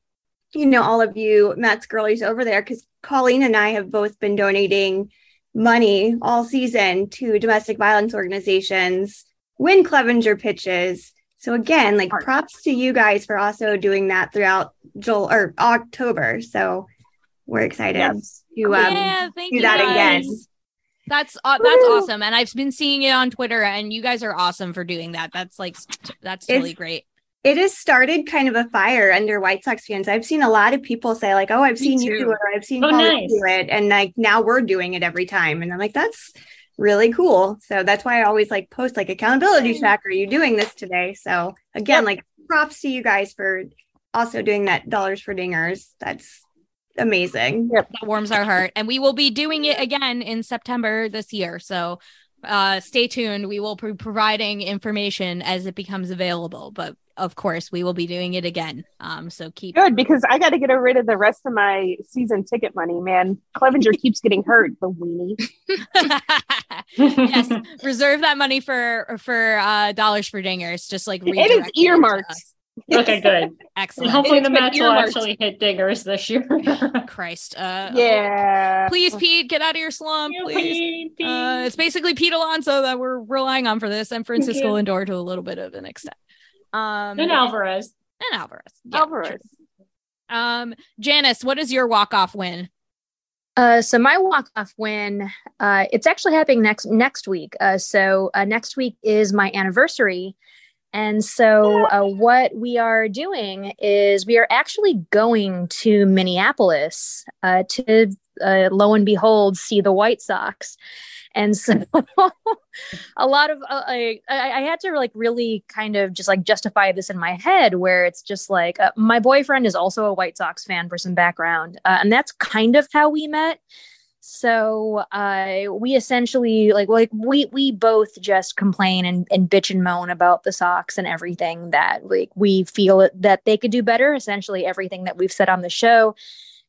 H: you know, all of you Mets girlies over there because Colleen and I have both been donating money all season to domestic violence organizations when Clevinger pitches. So again, like props to you guys for also doing that throughout Jul or October. So we're excited
E: Yes.
H: to um,
B: yeah, thank
H: do
B: you
H: that
B: guys.
H: again.
B: That's uh, that's awesome, and I've been seeing it on Twitter, and you guys are awesome for doing that. That's like that's totally
H: It's-
B: great.
H: it has started kind of a fire under White Sox fans. I've seen a lot of people say like, "Oh, I've seen you do it," or "I've seen
D: Oh,
H: Paula
D: nice.
H: do it," and like now we're doing it every time, and I'm like, "That's really cool." So that's why I always like post like accountability check. Are you doing this today? So again, like props to you guys for also doing that dollars for dingers. That's amazing.
E: Yep.
B: that warms our heart and we will be doing it again in september this year so uh stay tuned we will be providing information as it becomes available but of course we will be doing it again um so keep
E: Good because I got to get rid of the rest of my season ticket money. Man, Clevinger keeps getting hurt. The weenie.
B: yes reserve that money for for uh dollars for dingers just like
E: It is
B: redirect to
E: earmarked.
B: Us.
D: Okay, good. And
B: excellent
D: hopefully the
E: been
D: Mets will
E: earmarked.
D: actually hit dingers this year.
B: christ uh
E: Yeah.
B: please pete get out of your slump please Uh, it's basically Pete Alonso that we're relying on for this, and Francisco
D: you.
B: Lindor to a little bit of an extent. Um,
D: and Alvarez.
B: and Alvarez. Yeah,
E: Alvarez.
B: true. Um, Janice, what is your walk off win?
I: Uh, so my walk off win, uh, it's actually happening next next week. Uh, so uh, next week is my anniversary, and so uh, what we are doing is we are actually going to Minneapolis uh, to uh, lo and behold see the White Sox. And so a lot of uh, I, I had to like really kind of just like justify this in my head where it's just like uh, my boyfriend is also a White Sox fan for some background uh, and that's kind of how we met so uh we essentially like like we we both just complain and, and bitch and moan about the socks and everything that like we feel that they could do better essentially everything that we've said on the show.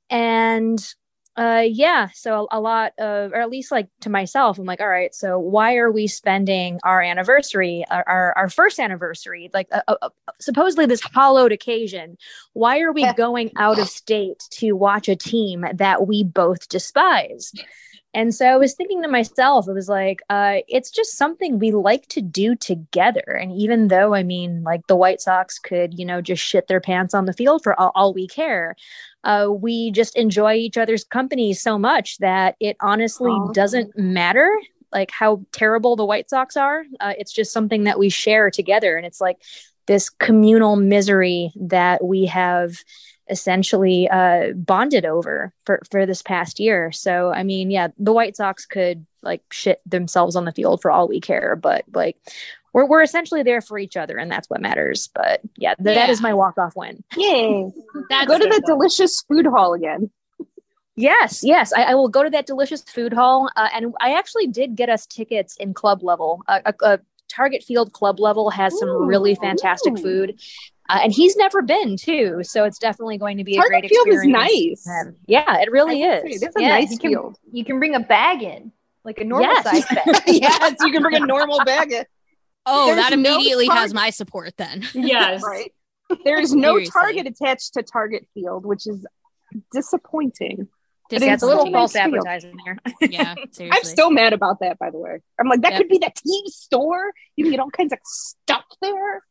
I: And uh yeah so a, a lot of or at least like to myself i'm like all right so why are we spending our anniversary our our, our first anniversary like uh, uh, supposedly this hollowed occasion why are we going out of state to watch a team that we both despise and so I was thinking to myself, it was like, uh, it's just something we like to do together. And even though, I mean, like the White Sox could, you know, just shit their pants on the field for all, all we care, uh, we just enjoy each other's company so much that it honestly doesn't matter like how terrible the White Sox are. Uh, it's just something that we share together. And it's like this communal misery that we have essentially uh, bonded over for, for this past year. So, I mean, yeah, the White Sox could like shit themselves on the field for all we care, but like we're, we're essentially there for each other and that's what matters. But yeah, th- that is my walk off win.
E: Yay.
B: That's
E: Go to the
B: good.
E: delicious food hall again.
I: Yes, yes, I, I will go to that delicious food hall. Uh, and I actually did get us tickets in club level. Uh, a, a Target Field club level has some really fantastic food. Uh, and he's never been too, so it's definitely going to be a
E: Target
I: great
E: Field is nice.
I: Yeah, it really
E: I
I: is.
E: It's a
G: Yeah,
E: nice
G: you can,
E: field.
G: you can bring a bag in, like a normal
I: Yes.
G: size bag.
E: yes, you can bring a normal bag. in.
B: Oh,
E: There's
B: that
E: no
B: immediately has my support then.
D: Yes.
E: Right. There is no
B: Seriously.
E: Target attached to Target Field, which is disappointing. But
I: Yeah, it's a little false
E: nice
I: advertising here.
B: Yeah, seriously.
E: I'm still mad about that, by the way. I'm like, that
B: Yeah.
E: could be the team store. You can get all kinds of stuff there.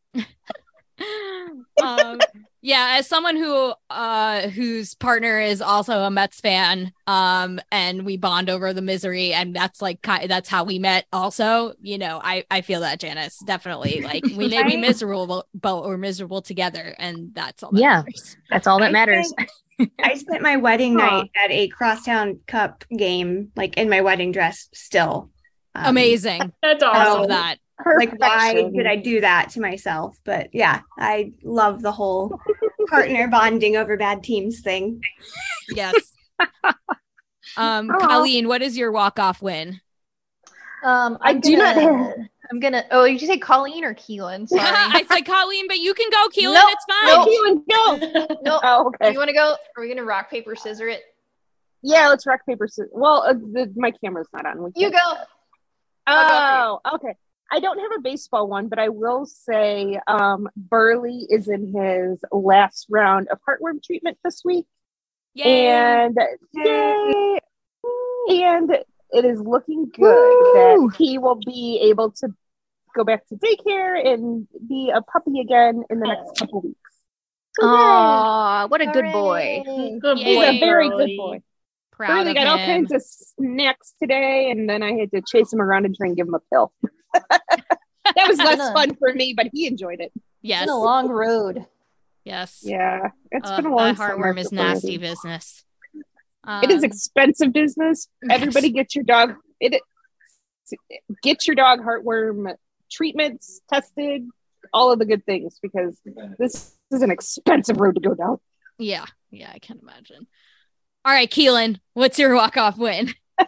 B: um, yeah, as someone who uh whose partner is also a Mets fan, um, and we bond over the misery, and that's like that's how we met. Also, you know, I I feel that Janice definitely like we may be miserable, but we're miserable together, and that's all. That
I: Yeah.
B: matters.
I: That's all that
H: I
I: matters.
H: think I spent my wedding
E: Aw.
H: night at a Crosstown Cup game, like in my wedding dress still. Um,
B: Amazing.
D: That's
B: I
D: awesome.
B: love that.
H: Like, why did I do that to myself? But yeah, I love the whole partner bonding over bad teams thing.
B: Yes. Um,
E: Aw.
B: Colleen, what is your walk off win?
G: Um,
E: I
G: I'm
E: do not
G: gonna-
E: have-
G: I'm gonna. Oh, did you say Colleen or Keelin? Sorry.
B: I said Colleen, but you can go, Keelin.
G: No,
B: it's fine.
G: no.
E: Keelin, go.
G: no.
E: Oh, okay.
G: You want to go? Are we gonna rock paper scissor it?
E: Yeah, let's rock paper scissors. Well, uh, the, my camera's not on. We
G: You
E: can't-
G: go. I'll
E: Oh, okay. I don't have a baseball one, but I will say um, Burley is in his last round of heartworm treatment this week,
B: Yay.
E: and yay! and it is looking good
I: Woo!
E: that he will be able to go back to daycare and be a puppy again in the next couple weeks.
I: Oh, what a good boy.
D: Good
B: Yay.
E: He's
D: boy,
E: a very
D: Burley.
E: good boy.
B: Proud
E: Burley
B: of
E: got all kinds of snacks today, and then I had to chase him around and try and give him a pill. That was less fun for me, but he enjoyed it.
G: It's
B: Yes.
G: been a long road.
B: Yes.
E: Yeah, it's
B: Uh,
E: been a long
B: that heartworm is nasty
E: Burley.
B: business.
E: it is
B: Um,
E: expensive business. Everybody get your dog. It get your dog heartworm treatments tested, all of the good things because this is an expensive road to go down.
B: Yeah. Yeah, I can imagine. All right, Keelin, what's your walk off win?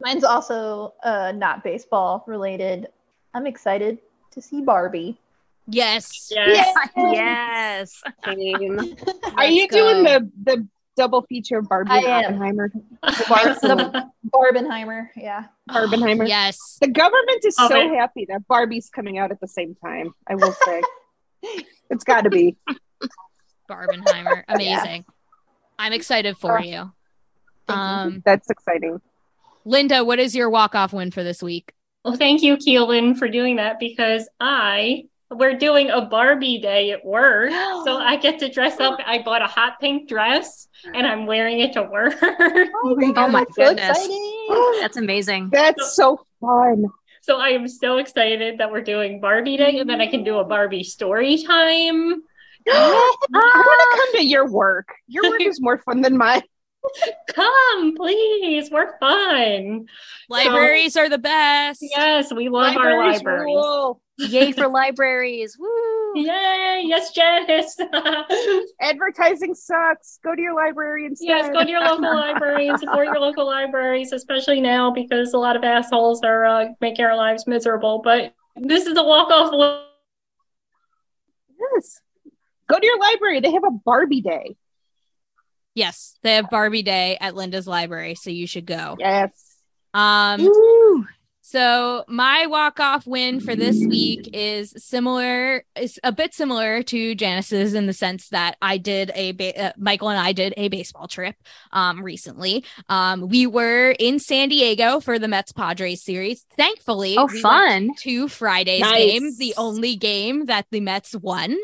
G: Mine's also uh, not baseball related. I'm excited to see Barbie.
B: Yes.
D: Yes.
I: yes.
E: Same. Are you
B: go.
E: doing the the double feature of Barbie
G: I
E: and. Oppenheimer?
G: The Barbenheimer, yeah.
E: Barbenheimer.
B: Yes.
E: The government is so
D: Okay.
E: happy that Barbie's coming out at the same time. I will say, it's got to be.
B: Barbenheimer. Amazing. I'm excited for you. Um,
E: That's exciting.
B: Linda, what is your walk off win for this week?
D: Well, thank you, Keelin, for doing that because I we're doing a Barbie day at work. so I get to dress up. I bought a hot pink dress and I'm wearing it to work.
I: Oh my,
E: God,
I: my
E: that's so
I: goodness.
E: exciting.
I: That's amazing.
E: That's so fun.
D: So I am so excited that we're doing Barbie day and then I can do a Barbie story time.
E: I want to come to your work. Your work is more fun than mine.
D: Come, please. We're fun.
B: Libraries are the best.
D: Yes, we love our
E: Libraries
D: libraries.
E: rule.
I: Yay for libraries. Woo.
D: Yay, yes, Janice.
E: Advertising sucks. Go to your library instead.
D: yes, go to your local library and support your local libraries, especially now because a lot of assholes are uh, making our lives miserable. But this is a walk off.
E: Yes. Go to your library. They have a Barbie day.
B: Yes, they have Barbie Day at Linda's library, so you should go.
E: Yes.
B: Um, so my walk off win for this week is similar, is a bit similar to Janice's in the sense that I did a ba- uh, Michael and I did a baseball trip um recently. Um, we were in San Diego for the Mets Padres series. Thankfully,
I: Oh,
B: we
I: fun.
B: to Friday's
E: Nice.
B: game, the only game that the Mets won.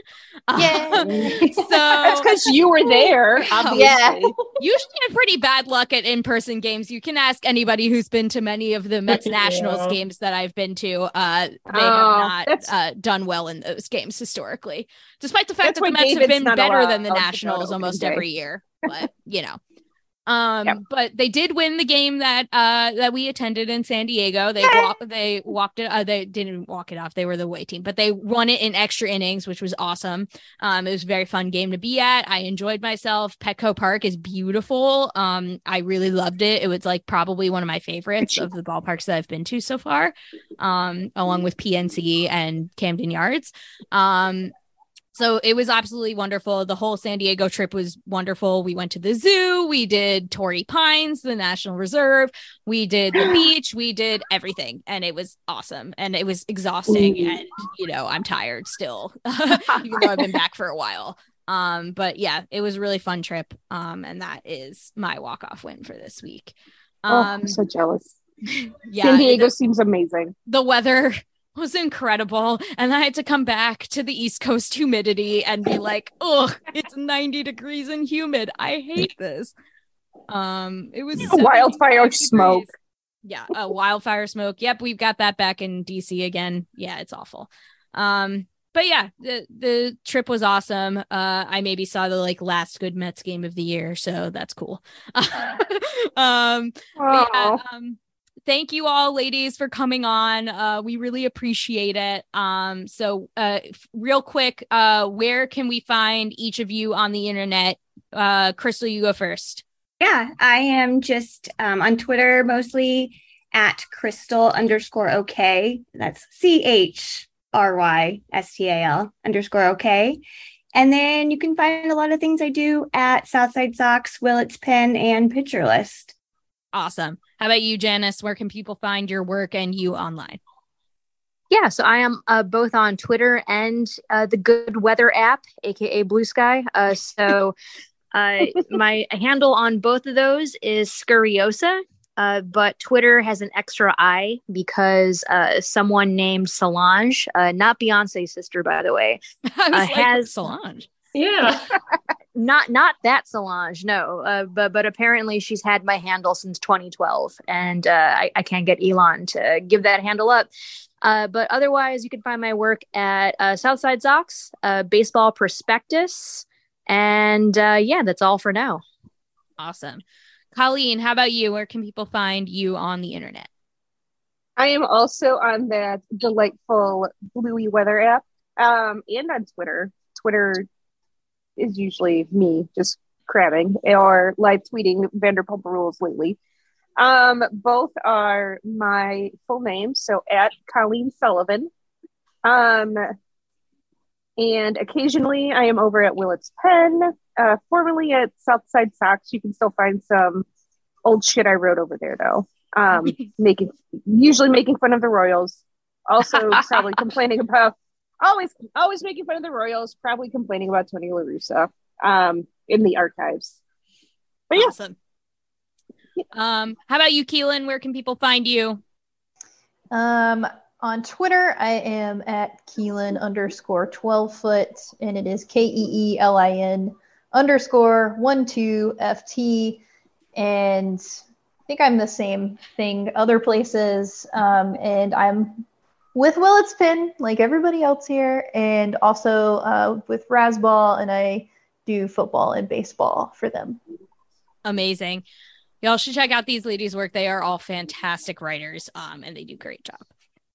I: Yay.
B: so
E: That's because you were there, obviously.
I: Yeah.
B: usually have pretty bad luck at in-person games. You can ask anybody who's been to many of the Mets
D: Yeah.
B: games that I've been to. Uh, they
E: Oh,
B: have not uh, done well in those games historically, despite the fact that the Mets have been better than the
E: allowed to go to
B: Nationals almost every year. But you know. Um,
E: Yep.
B: but they did win the game that uh that we attended in San Diego. They they walked it. Uh, they didn't walk it off. They were the away team, but they won it in extra innings, which was awesome. Um, it was a very fun game to be at. I enjoyed myself. Petco Park is beautiful. Um, I really loved it. It was like probably one of my favorites of the ballparks that I've been to so far. Um, along with PNC and Camden Yards. Um, so it was absolutely wonderful. The whole San Diego trip was wonderful. We went to the zoo, we did Torrey Pines, the National Reserve, we did the beach, we did everything, and it was awesome. And it was exhausting,
E: Ooh.
B: and you know I'm tired still, even though I've been back for a while. Um, but yeah, it was a really fun trip. Um, and that is my walk off win for this week.
E: Oh,
B: Um,
E: I'm so jealous.
B: yeah,
E: San Diego
B: the-
E: seems amazing.
B: the weather was incredible. And i had to come back to the east coast humidity and be like ugh it's 90 degrees and humid. I hate this. Um it was
E: Wildfire
B: degrees.
E: smoke.
B: yeah uh, wildfire smoke. Yep we've got that back in dc again. Yeah it's awful. Um but yeah the the trip was awesome. Uh i maybe saw the like last good mets game of the year so that's cool. Um yeah,
E: Oh,
B: um, thank you all, ladies, for coming on. Uh, we really appreciate it. Um, so, uh, real quick, uh, where can we find each of you on the internet? Uh, Crystal, you go first.
H: Yeah, I am just um, on Twitter mostly at crystal underscore okay. That's C H R Y S T A L underscore okay. And then you can find a lot of things I do at South Side Sox, Willits Pen, and Pitcher List.
B: Awesome. How about you, Janice? Where can people find your work and you online?
I: Yeah, so I am uh, both on Twitter and uh, the Good Weather app, aka Blue Sky. Uh, so uh, my handle on both of those is Scurriosa, uh, but Twitter has an extra I because uh, someone named Solange, uh, not Beyonce's sister, by the way,
B: I was
I: Uh,
B: like,
I: has-
B: Solange.
D: Yeah.
I: not not that Solange, no, uh, but but apparently she's had my handle since 2012, and uh, I, I can't get Elon to give that handle up. Uh, but otherwise, you can find my work at uh, South Side Sox, uh, Baseball Prospectus, and uh, yeah, that's all for now.
B: Awesome. Colleen, how about you? Where can people find you on the internet?
E: I am also on that delightful Bluey Weather app um, and on Twitter. Twitter is usually me just crabbing or live tweeting Vanderpump Rules lately. Um, both are my full name, so at Colleen Sullivan. Um, and occasionally I am over at Willits Pen, uh, formerly at South Side Sox. You can still find some old shit I wrote over there though. Um, making usually making fun of the Royals. Also probably complaining about always always making fun of the Royals, probably complaining about Tony La Russa um in the archives. But yeah,
B: Awesome. Um, how about you, Keelin? Where can people find you?
G: Um, On Twitter, I am at Keelin underscore 12 foot, and it is K E E L I N underscore 1 2 F T. And I think I'm the same thing other places. Um, and I'm with Willits Pin, like everybody else here, and also uh, with Razzball, and I do football and baseball for them.
B: Amazing. Y'all should check out these ladies' work. They are all fantastic writers, um, and they do great job.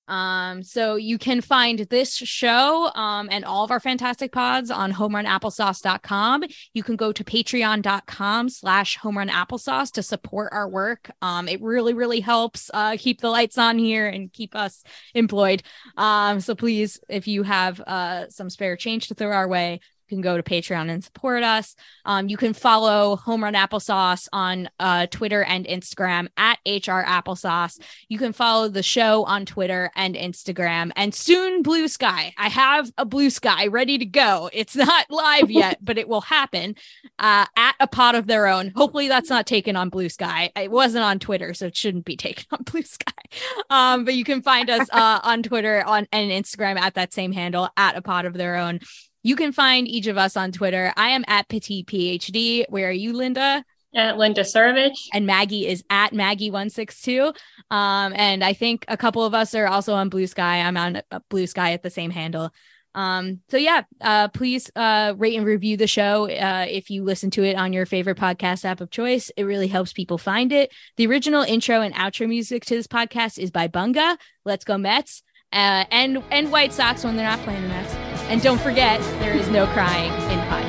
B: Um, so you can find this show um, and all of our fantastic pods on homerunapplesauce.com. You can go to patreon.com slash homerunapplesauce to support our work. Um, it really, really helps uh, keep the lights on here and keep us employed. Um, so please, if you have uh, some spare change to throw our way, can go to Patreon and support us. Um, you can follow Home Run Applesauce on uh, Twitter and Instagram at HR Applesauce. You can follow the show on Twitter and Instagram, and soon Blue Sky. I have a Blue Sky ready to go. It's not live yet, but it will happen uh, at a pod of their own. Hopefully, that's not taken on Blue Sky. It wasn't on Twitter, so it shouldn't be taken on Blue Sky. Um, but you can find us uh, on Twitter on and Instagram at that same handle at a pod of their own. You can find each of us on Twitter. I am at Petite PhD. Where are you, Linda?
D: At Linda Surovich.
B: And Maggie is at Maggie162. Um, and I think a couple of us are also on Blue Sky. I'm on uh, Blue Sky at the same handle. Um, so yeah, uh, please uh, rate and review the show uh, if you listen to it on your favorite podcast app of choice. It really helps people find it. The original intro and outro music to this podcast is by Bunga. Let's go Mets. Uh, and and White Sox when they're not playing the Mets. And don't forget, there is no crying in podcast.